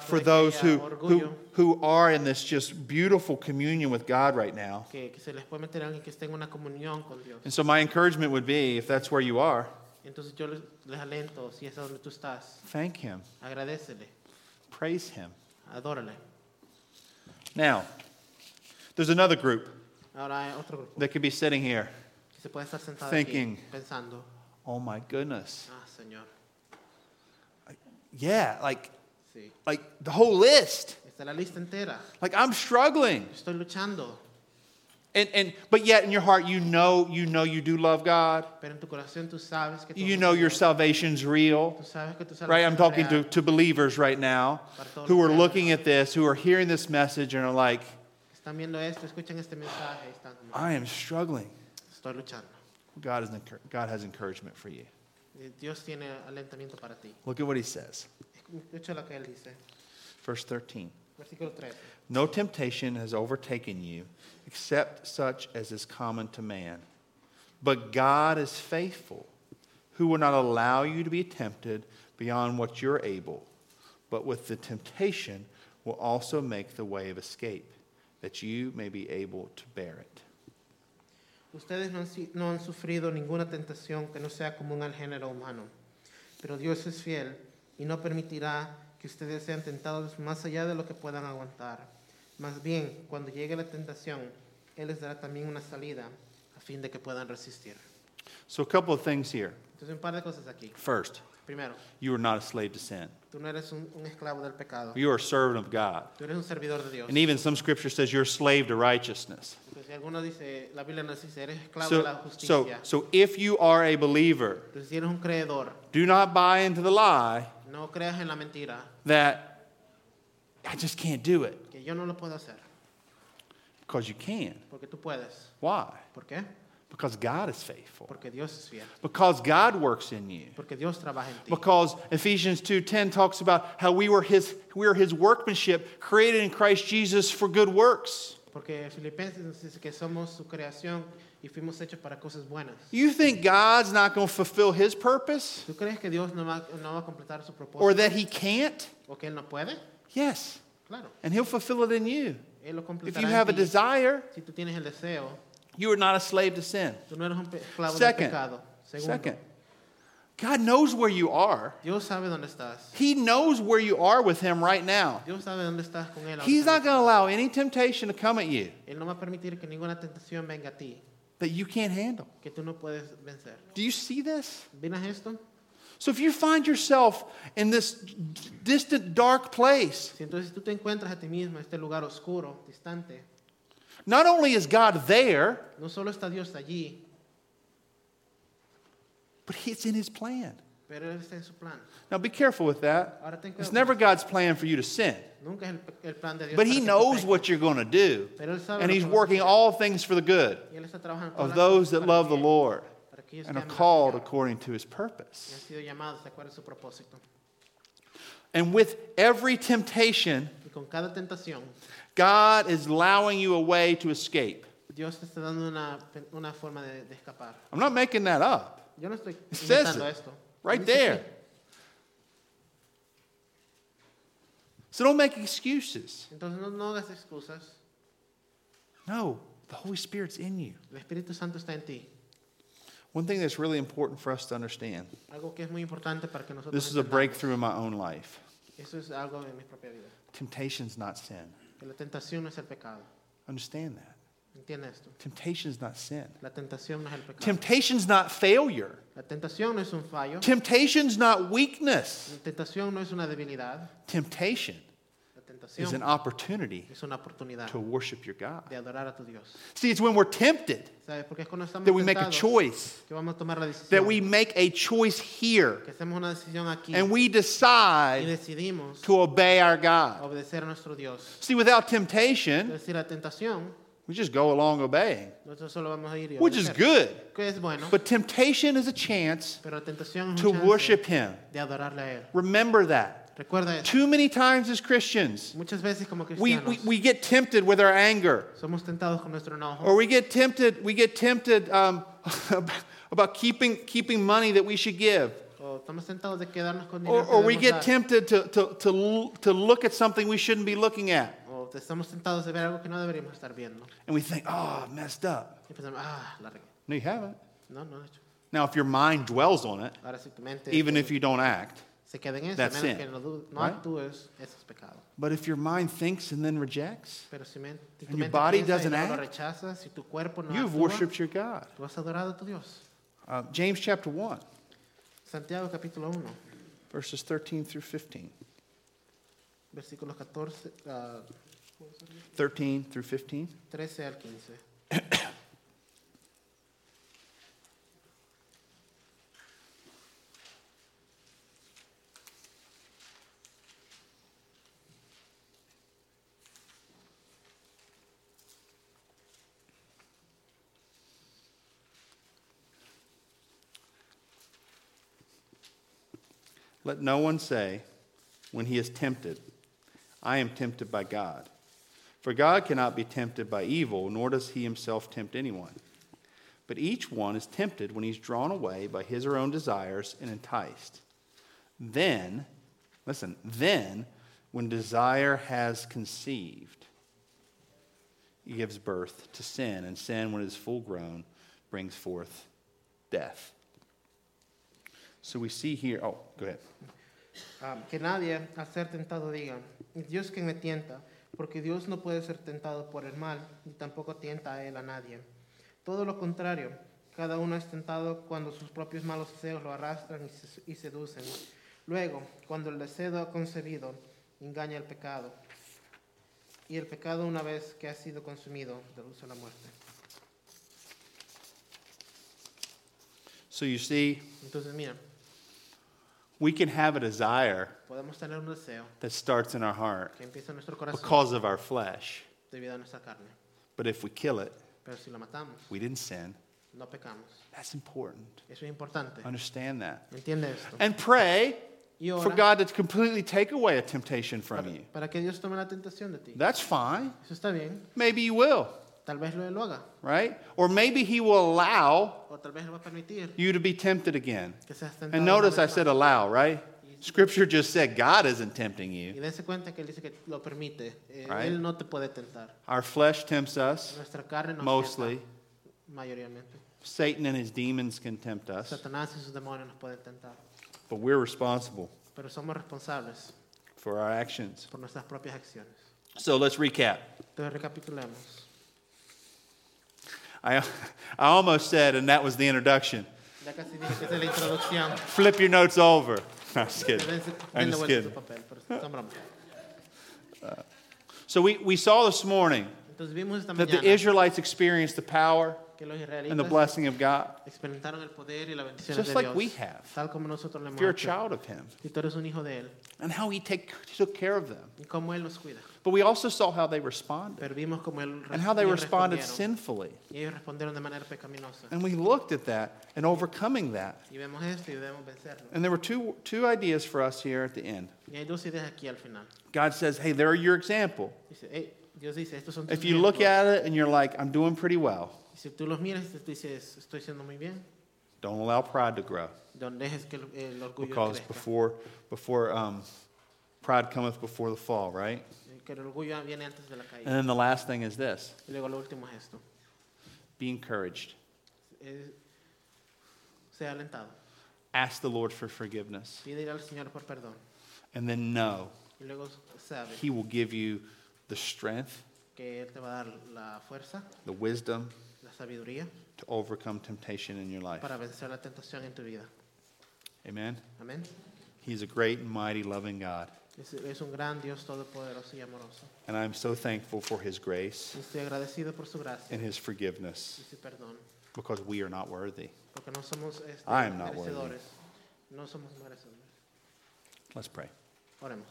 for those who, who, who are in this just beautiful communion with God right now. que, que se les puede meter a alguien que esté en una comunión con Dios. And so, my encouragement would be if that's where you are, Entonces yo les, les alento, si es donde tú estás, thank Him, praise Him. Now, there's another group Ahora hay otro grupo that could be sitting here. Se puede estar sentado Thinking. aquí pensando, Oh my goodness. ah, Señor, Yeah, like, sí. like the whole list. Está la lista entera. Like I'm struggling. Estoy luchando, And, and but yet in your heart you know you know you do love God. pero en tu corazón tú sabes que You know your salvation's real. Tú sabes que tu Right? I'm talking to, to believers right now who are looking at this, who are hearing this message and are like, Están esto, este mensaje están I am struggling. Estoy luchando. God, is God has encouragement for you. Eh, Dios tiene alentamiento para ti. Look at what he says. Escucha lo que él dice. Verse 13. Versículo 13. No temptation has overtaken you except such as is common to man. But God is faithful, who will not allow you to be tempted beyond what you're able, but with the temptation will also make the way of escape, that you may be able to bear it. Ustedes no han, no han sufrido ninguna tentación que no sea común al género humano, pero Dios es fiel y no permitirá que ustedes sean tentados más allá de lo que puedan aguantar. Más bien, cuando llegue la tentación, Él les dará también una salida a fin de que puedan resistir. So, a couple of things here. Entonces, un par de cosas aquí. First, Primero, you are not a slave to sin, tú no eres un, un esclavo del pecado, you are a servant of God. tú eres un servidor de Dios. And even some scripture says you're a slave to righteousness. Entonces, alguno dice, la Biblia nos dice, eres esclavo So, de la so, so if you are a believer, Entonces, si eres un creedor, do not buy into the lie no creas en la mentira, that I just can't do it que yo no lo puedo hacer, because you can. porque tú puedes. Why? ¿Por qué? Because God is faithful. Porque Dios es fiel. Because God works in you. Porque Dios trabaja en ti. Because Ephesians 2:10 talks about how we were his we are his workmanship created in Christ Jesus for good works. Porque Filipenses dice que somos su creación y fuimos hechos para cosas buenas. You think God's not going to fulfill his purpose ¿Tú crees que Dios no va, no va a completar su or that he can't? ¿O que Él no puede? Yes. Claro. And he'll fulfill it in you. Él lo If you have a desire, Si tú tienes el deseo, you are not a slave to sin. tú no eres un pe- esclavo del Second. Second. God knows where you are. Dios sabe dónde estás. He knows where you are with him right now. Dios sabe dónde estás con Él. He's not going to allow any temptation to come at you Él no va a permitir que ninguna tentación venga a ti that you can't handle. que tú no puedes vencer. Do you see this? So if you find yourself in this distant, dark place, Si entonces tú te encuentras a ti mismo en este lugar oscuro, distante, not only is God there, no solo está Dios allí, but He's in His plan. pero Él está en su plan. Now be careful with that. Ahora It's never God's plan for you to sin. Nunca el, el plan de Dios. But He knows what you're going to do. Pero Él sabe And He's que vas a working all things for the good Y Él está of those that love the Lord and are called according to His purpose. han sido llamados de acuerdo a su propósito. And with every temptation, Y con cada tentación, God is allowing you a way to escape. Dios te está dando una, una forma de, de escapar. I'm not making that up. Yo no estoy It says it esto. right there. aquí. So don't make excuses. Entonces no, no hagas excusas. No, the Holy Spirit's in you. El Espíritu Santo está en ti. One thing that's really important for us to understand Algo que es muy importante para que nosotros this is a breakthrough in my own life. Eso es algo en mi propia vida. Temptation's not sin. Que la tentación no es el pecado. Understand that. Entiende esto. Temptation's not sin. La tentación no es el pecado. Temptation's not failure. La tentación no es un fallo. Temptation's not weakness. La tentación no es una debilidad. Temptation is an opportunity es una to worship your God. de a tu Dios. See, it's when we're tempted es that we make a choice, que vamos a tomar la that we make a choice here, que una aquí and we decide to obey our God. a Dios. See, without temptation, decir, la tentación, we just go along obeying, solo vamos a ir y which is good. Que es bueno, But temptation is a chance pero la tentación es to worship Him. de a Él. Remember that. Recuerda. Too many times as Christians, Muchas veces como we, cristianos we, we get tempted with our anger, somos tentados con nuestro enojo or we get tempted, we get tempted um, about keeping, keeping money that we should give. o estamos tentados de quedarnos con Or, que or we debemos get dar, tempted to, to, to, l- to look at something we shouldn't be looking at. O estamos tentados de ver algo que no deberíamos estar viendo. And we think, oh, I messed up. Y pensamos, ah, la regué. No, you haven't. No, no lo hecho. Now, if your mind dwells on it, Ahora si tu mente even if you don't act, se queda en eso, that's menos sin, que no, no right? actúes, eso es pecado. but if your mind thinks and then rejects, Pero si, men- si tu And your mente body piensa y doesn't luego lo act, rechazas, si tu cuerpo no you've actúa, worshiped your God. tú has adorado a tu Dios. Uh, James chapter 1, Santiago capítulo 1, verses 13 through 15. versículos 14, ah, 13 through 15. 13 al 15. Let no one say, when he is tempted, I am tempted by God. For God cannot be tempted by evil, nor does he himself tempt anyone. But each one is tempted when he's drawn away by his or own desires and enticed. Then, listen, then, when desire has conceived, he gives birth to sin, and sin, when it is full grown, brings forth death. So we see here, oh, go ahead. Ah, que nadie al ser tentado diga, Dios quien me tienta, porque Dios no puede ser tentado por el mal, ni tampoco tienta a él a nadie. Todo lo contrario, cada uno es tentado cuando sus propios malos deseos lo arrastran y, se- y seducen. Luego, cuando el deseo ha concebido, engaña el pecado. Y el pecado, una vez que ha sido consumido, deduce la muerte. So you see, Entonces, mira, we can have a desire podemos tener un deseo that starts in our heart que empieza en nuestro corazón because of our flesh. debido a nuestra carne. But if we kill it, Pero si lo matamos, we didn't sin. no pecamos. That's important. Eso es importante. Understand that. ¿Entiende esto? And pray Y for God to completely take away a temptation from you. para que Dios tome la tentación de ti. That's fine. Eso está bien. Maybe you will, Tal vez lo, lo haga. right? Or maybe He will allow O tal vez lo va a permitir you to be tempted again. que seas tentado. And notice I said allow, right? Scripture just said God isn't tempting Y you. cuenta que Él dice que lo permite. Eh, Right. Él no te puede tentar. Our flesh tempts us Nuestra carne nos mostly. Satan and his demons can tempt us, Satanás y sus demonios nos pueden tentar. but we're responsible Pero somos responsables for our actions. por nuestras propias acciones. So let's recap. Entonces recapitulemos. I, I almost said, and that was the introduction. Ya casi dije que esa es la introducción. Flip your notes over. I'm just kidding. I'm just vuelta a su kidding. papel, pero son bromas. Uh, so we, we saw this morning Entonces vimos esta that the Israelites experienced the power que los and the israelitas blessing of God, experimentaron el poder y la bendición just de like Dios, we have. tal como nosotros lo If you're a hecho. child of Him, tú eres un hijo de Él, and how He take, took care of them. y cómo Él los cuida. But we also saw how they responded Pero vimos cómo Él and how they ellos responded respondieron. sinfully. Y ellos respondieron de manera pecaminosa. And we looked at that and overcoming that. Y vemos esto y debemos vencerlo. And there were two, two ideas for us here at the end. Y hay dos ideas aquí al final. God says, hey, they're your example. Dice, "Hey", Dios dice, estos son tus If you look ejemplos. at it and you're like, I'm doing pretty well, Y si tú los miras tú dices, estoy haciendo muy bien, don't allow pride to grow. no dejes que el, el orgullo Because crezca. before, before um, pride cometh before the fall, right? Que el orgullo viene antes de la caída. And then the last thing is this Y luego lo último es esto. be encouraged. Sea alentado. Ask the Lord for forgiveness. Pide al Señor por perdón. And then know Y luego sabe He will give you the strength, que Él te va a dar la fuerza, the wisdom sabiduría to overcome temptation in your life. para vencer la tentación en tu vida. Amen. Amén. He's a great and mighty loving God. Es, es un gran Dios todopoderoso y amoroso. And I'm so thankful for His grace Y estoy agradecido por su gracia and His forgiveness y su perdón. because we are not worthy. Porque no somos este, I am not worthy. merecedores. No somos merecedores. Let's pray. Oremos.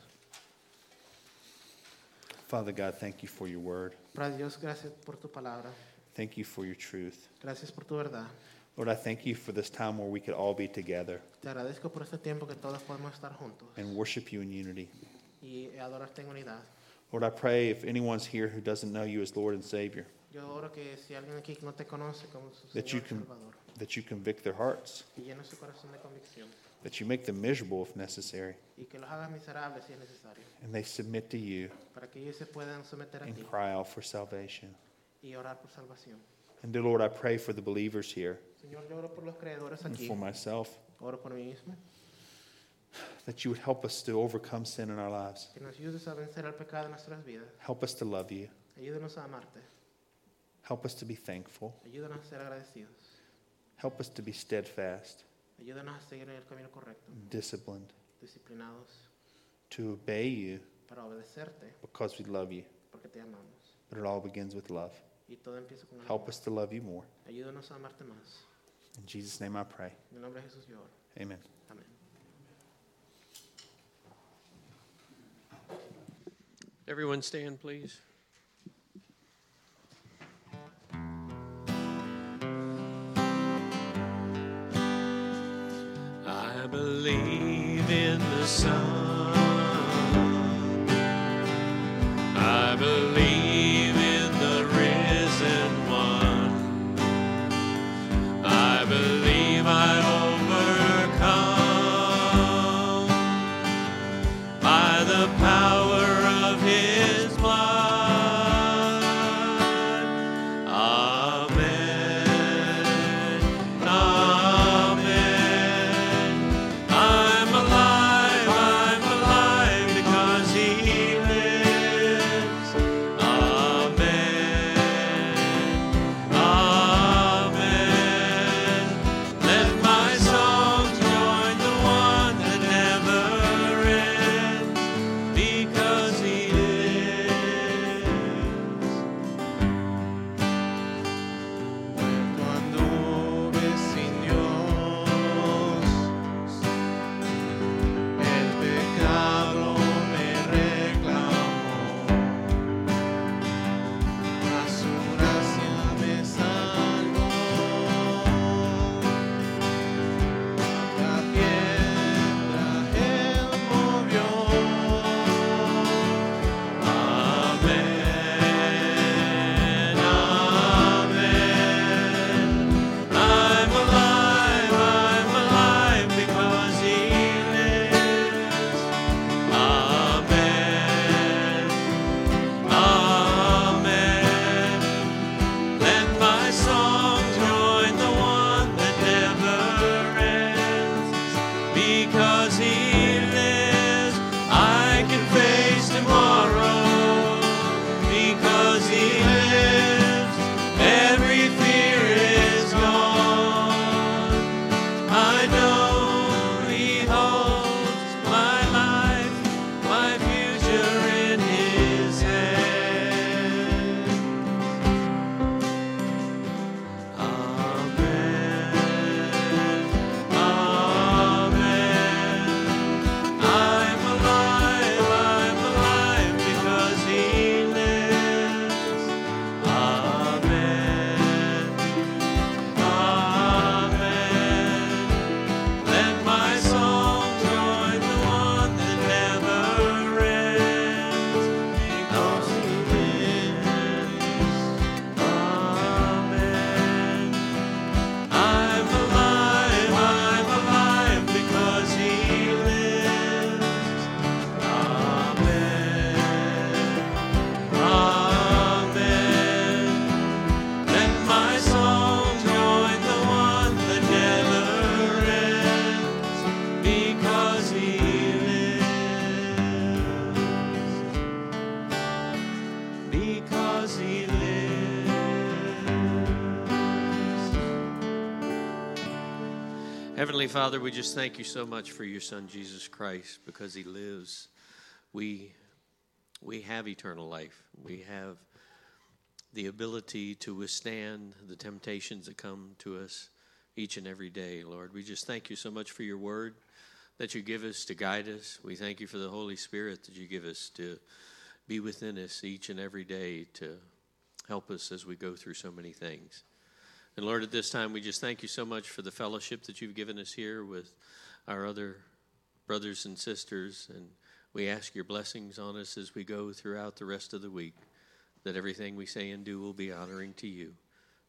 Father God, thank you for your word. Padre Dios, gracias por tu palabra. Thank you for your truth. Gracias por tu verdad. Lord, I thank you for this time where we could all be together Te agradezco por este tiempo que todos podemos estar juntos and worship you in unity. y adorarte en unidad. Lord, I pray if anyone's here who doesn't know you as Lord and Savior, Yo oro que si alguien aquí no te conoce como su that you y can Salvador, that you convict their hearts, que su corazón de convicción that you make them miserable if necessary, y que los hagas miserables si es necesario, and they submit to you para que ellos se puedan someter a and ti cry out for salvation. Y orar por salvación. And dear Lord, I pray for the believers here Señor, yo oro por los and aquí, for myself oro por mí mismo, that you would help us to overcome sin in our lives. que nos ayudes a vencer pecado en nuestras vidas, Help us to love you. ayúdanos a amarte, Help us to be thankful. ayúdanos a ser agradecidos, Help us to be steadfast, ayúdanos a seguir en el camino correcto, disciplined, disciplinados, to obey you para obedecerte, because we love you. porque te amamos. But it all begins with love. Y todo empieza con Help us to love you more. Ayúdanos a amarte más. In Jesus' name I pray. En el nombre de Jesús yo oro. Amen. Amén. Everyone stand, please. I believe in the sun. I believe Heavenly Father, we just thank you so much for your Son Jesus Christ because he lives. We we have eternal life. We have the ability to withstand the temptations that come to us each and every day, Lord. We just thank you so much for your word that you give us to guide us. We thank you for the Holy Spirit that you give us to be within us each and every day to help us as we go through so many things. And Lord, at this time, we just thank you so much for the fellowship that you've given us here with our other brothers and sisters. And we ask your blessings on us as we go throughout the rest of the week. that everything we say and do will be honoring to you.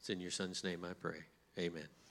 It's in your Son's name I pray. Amen.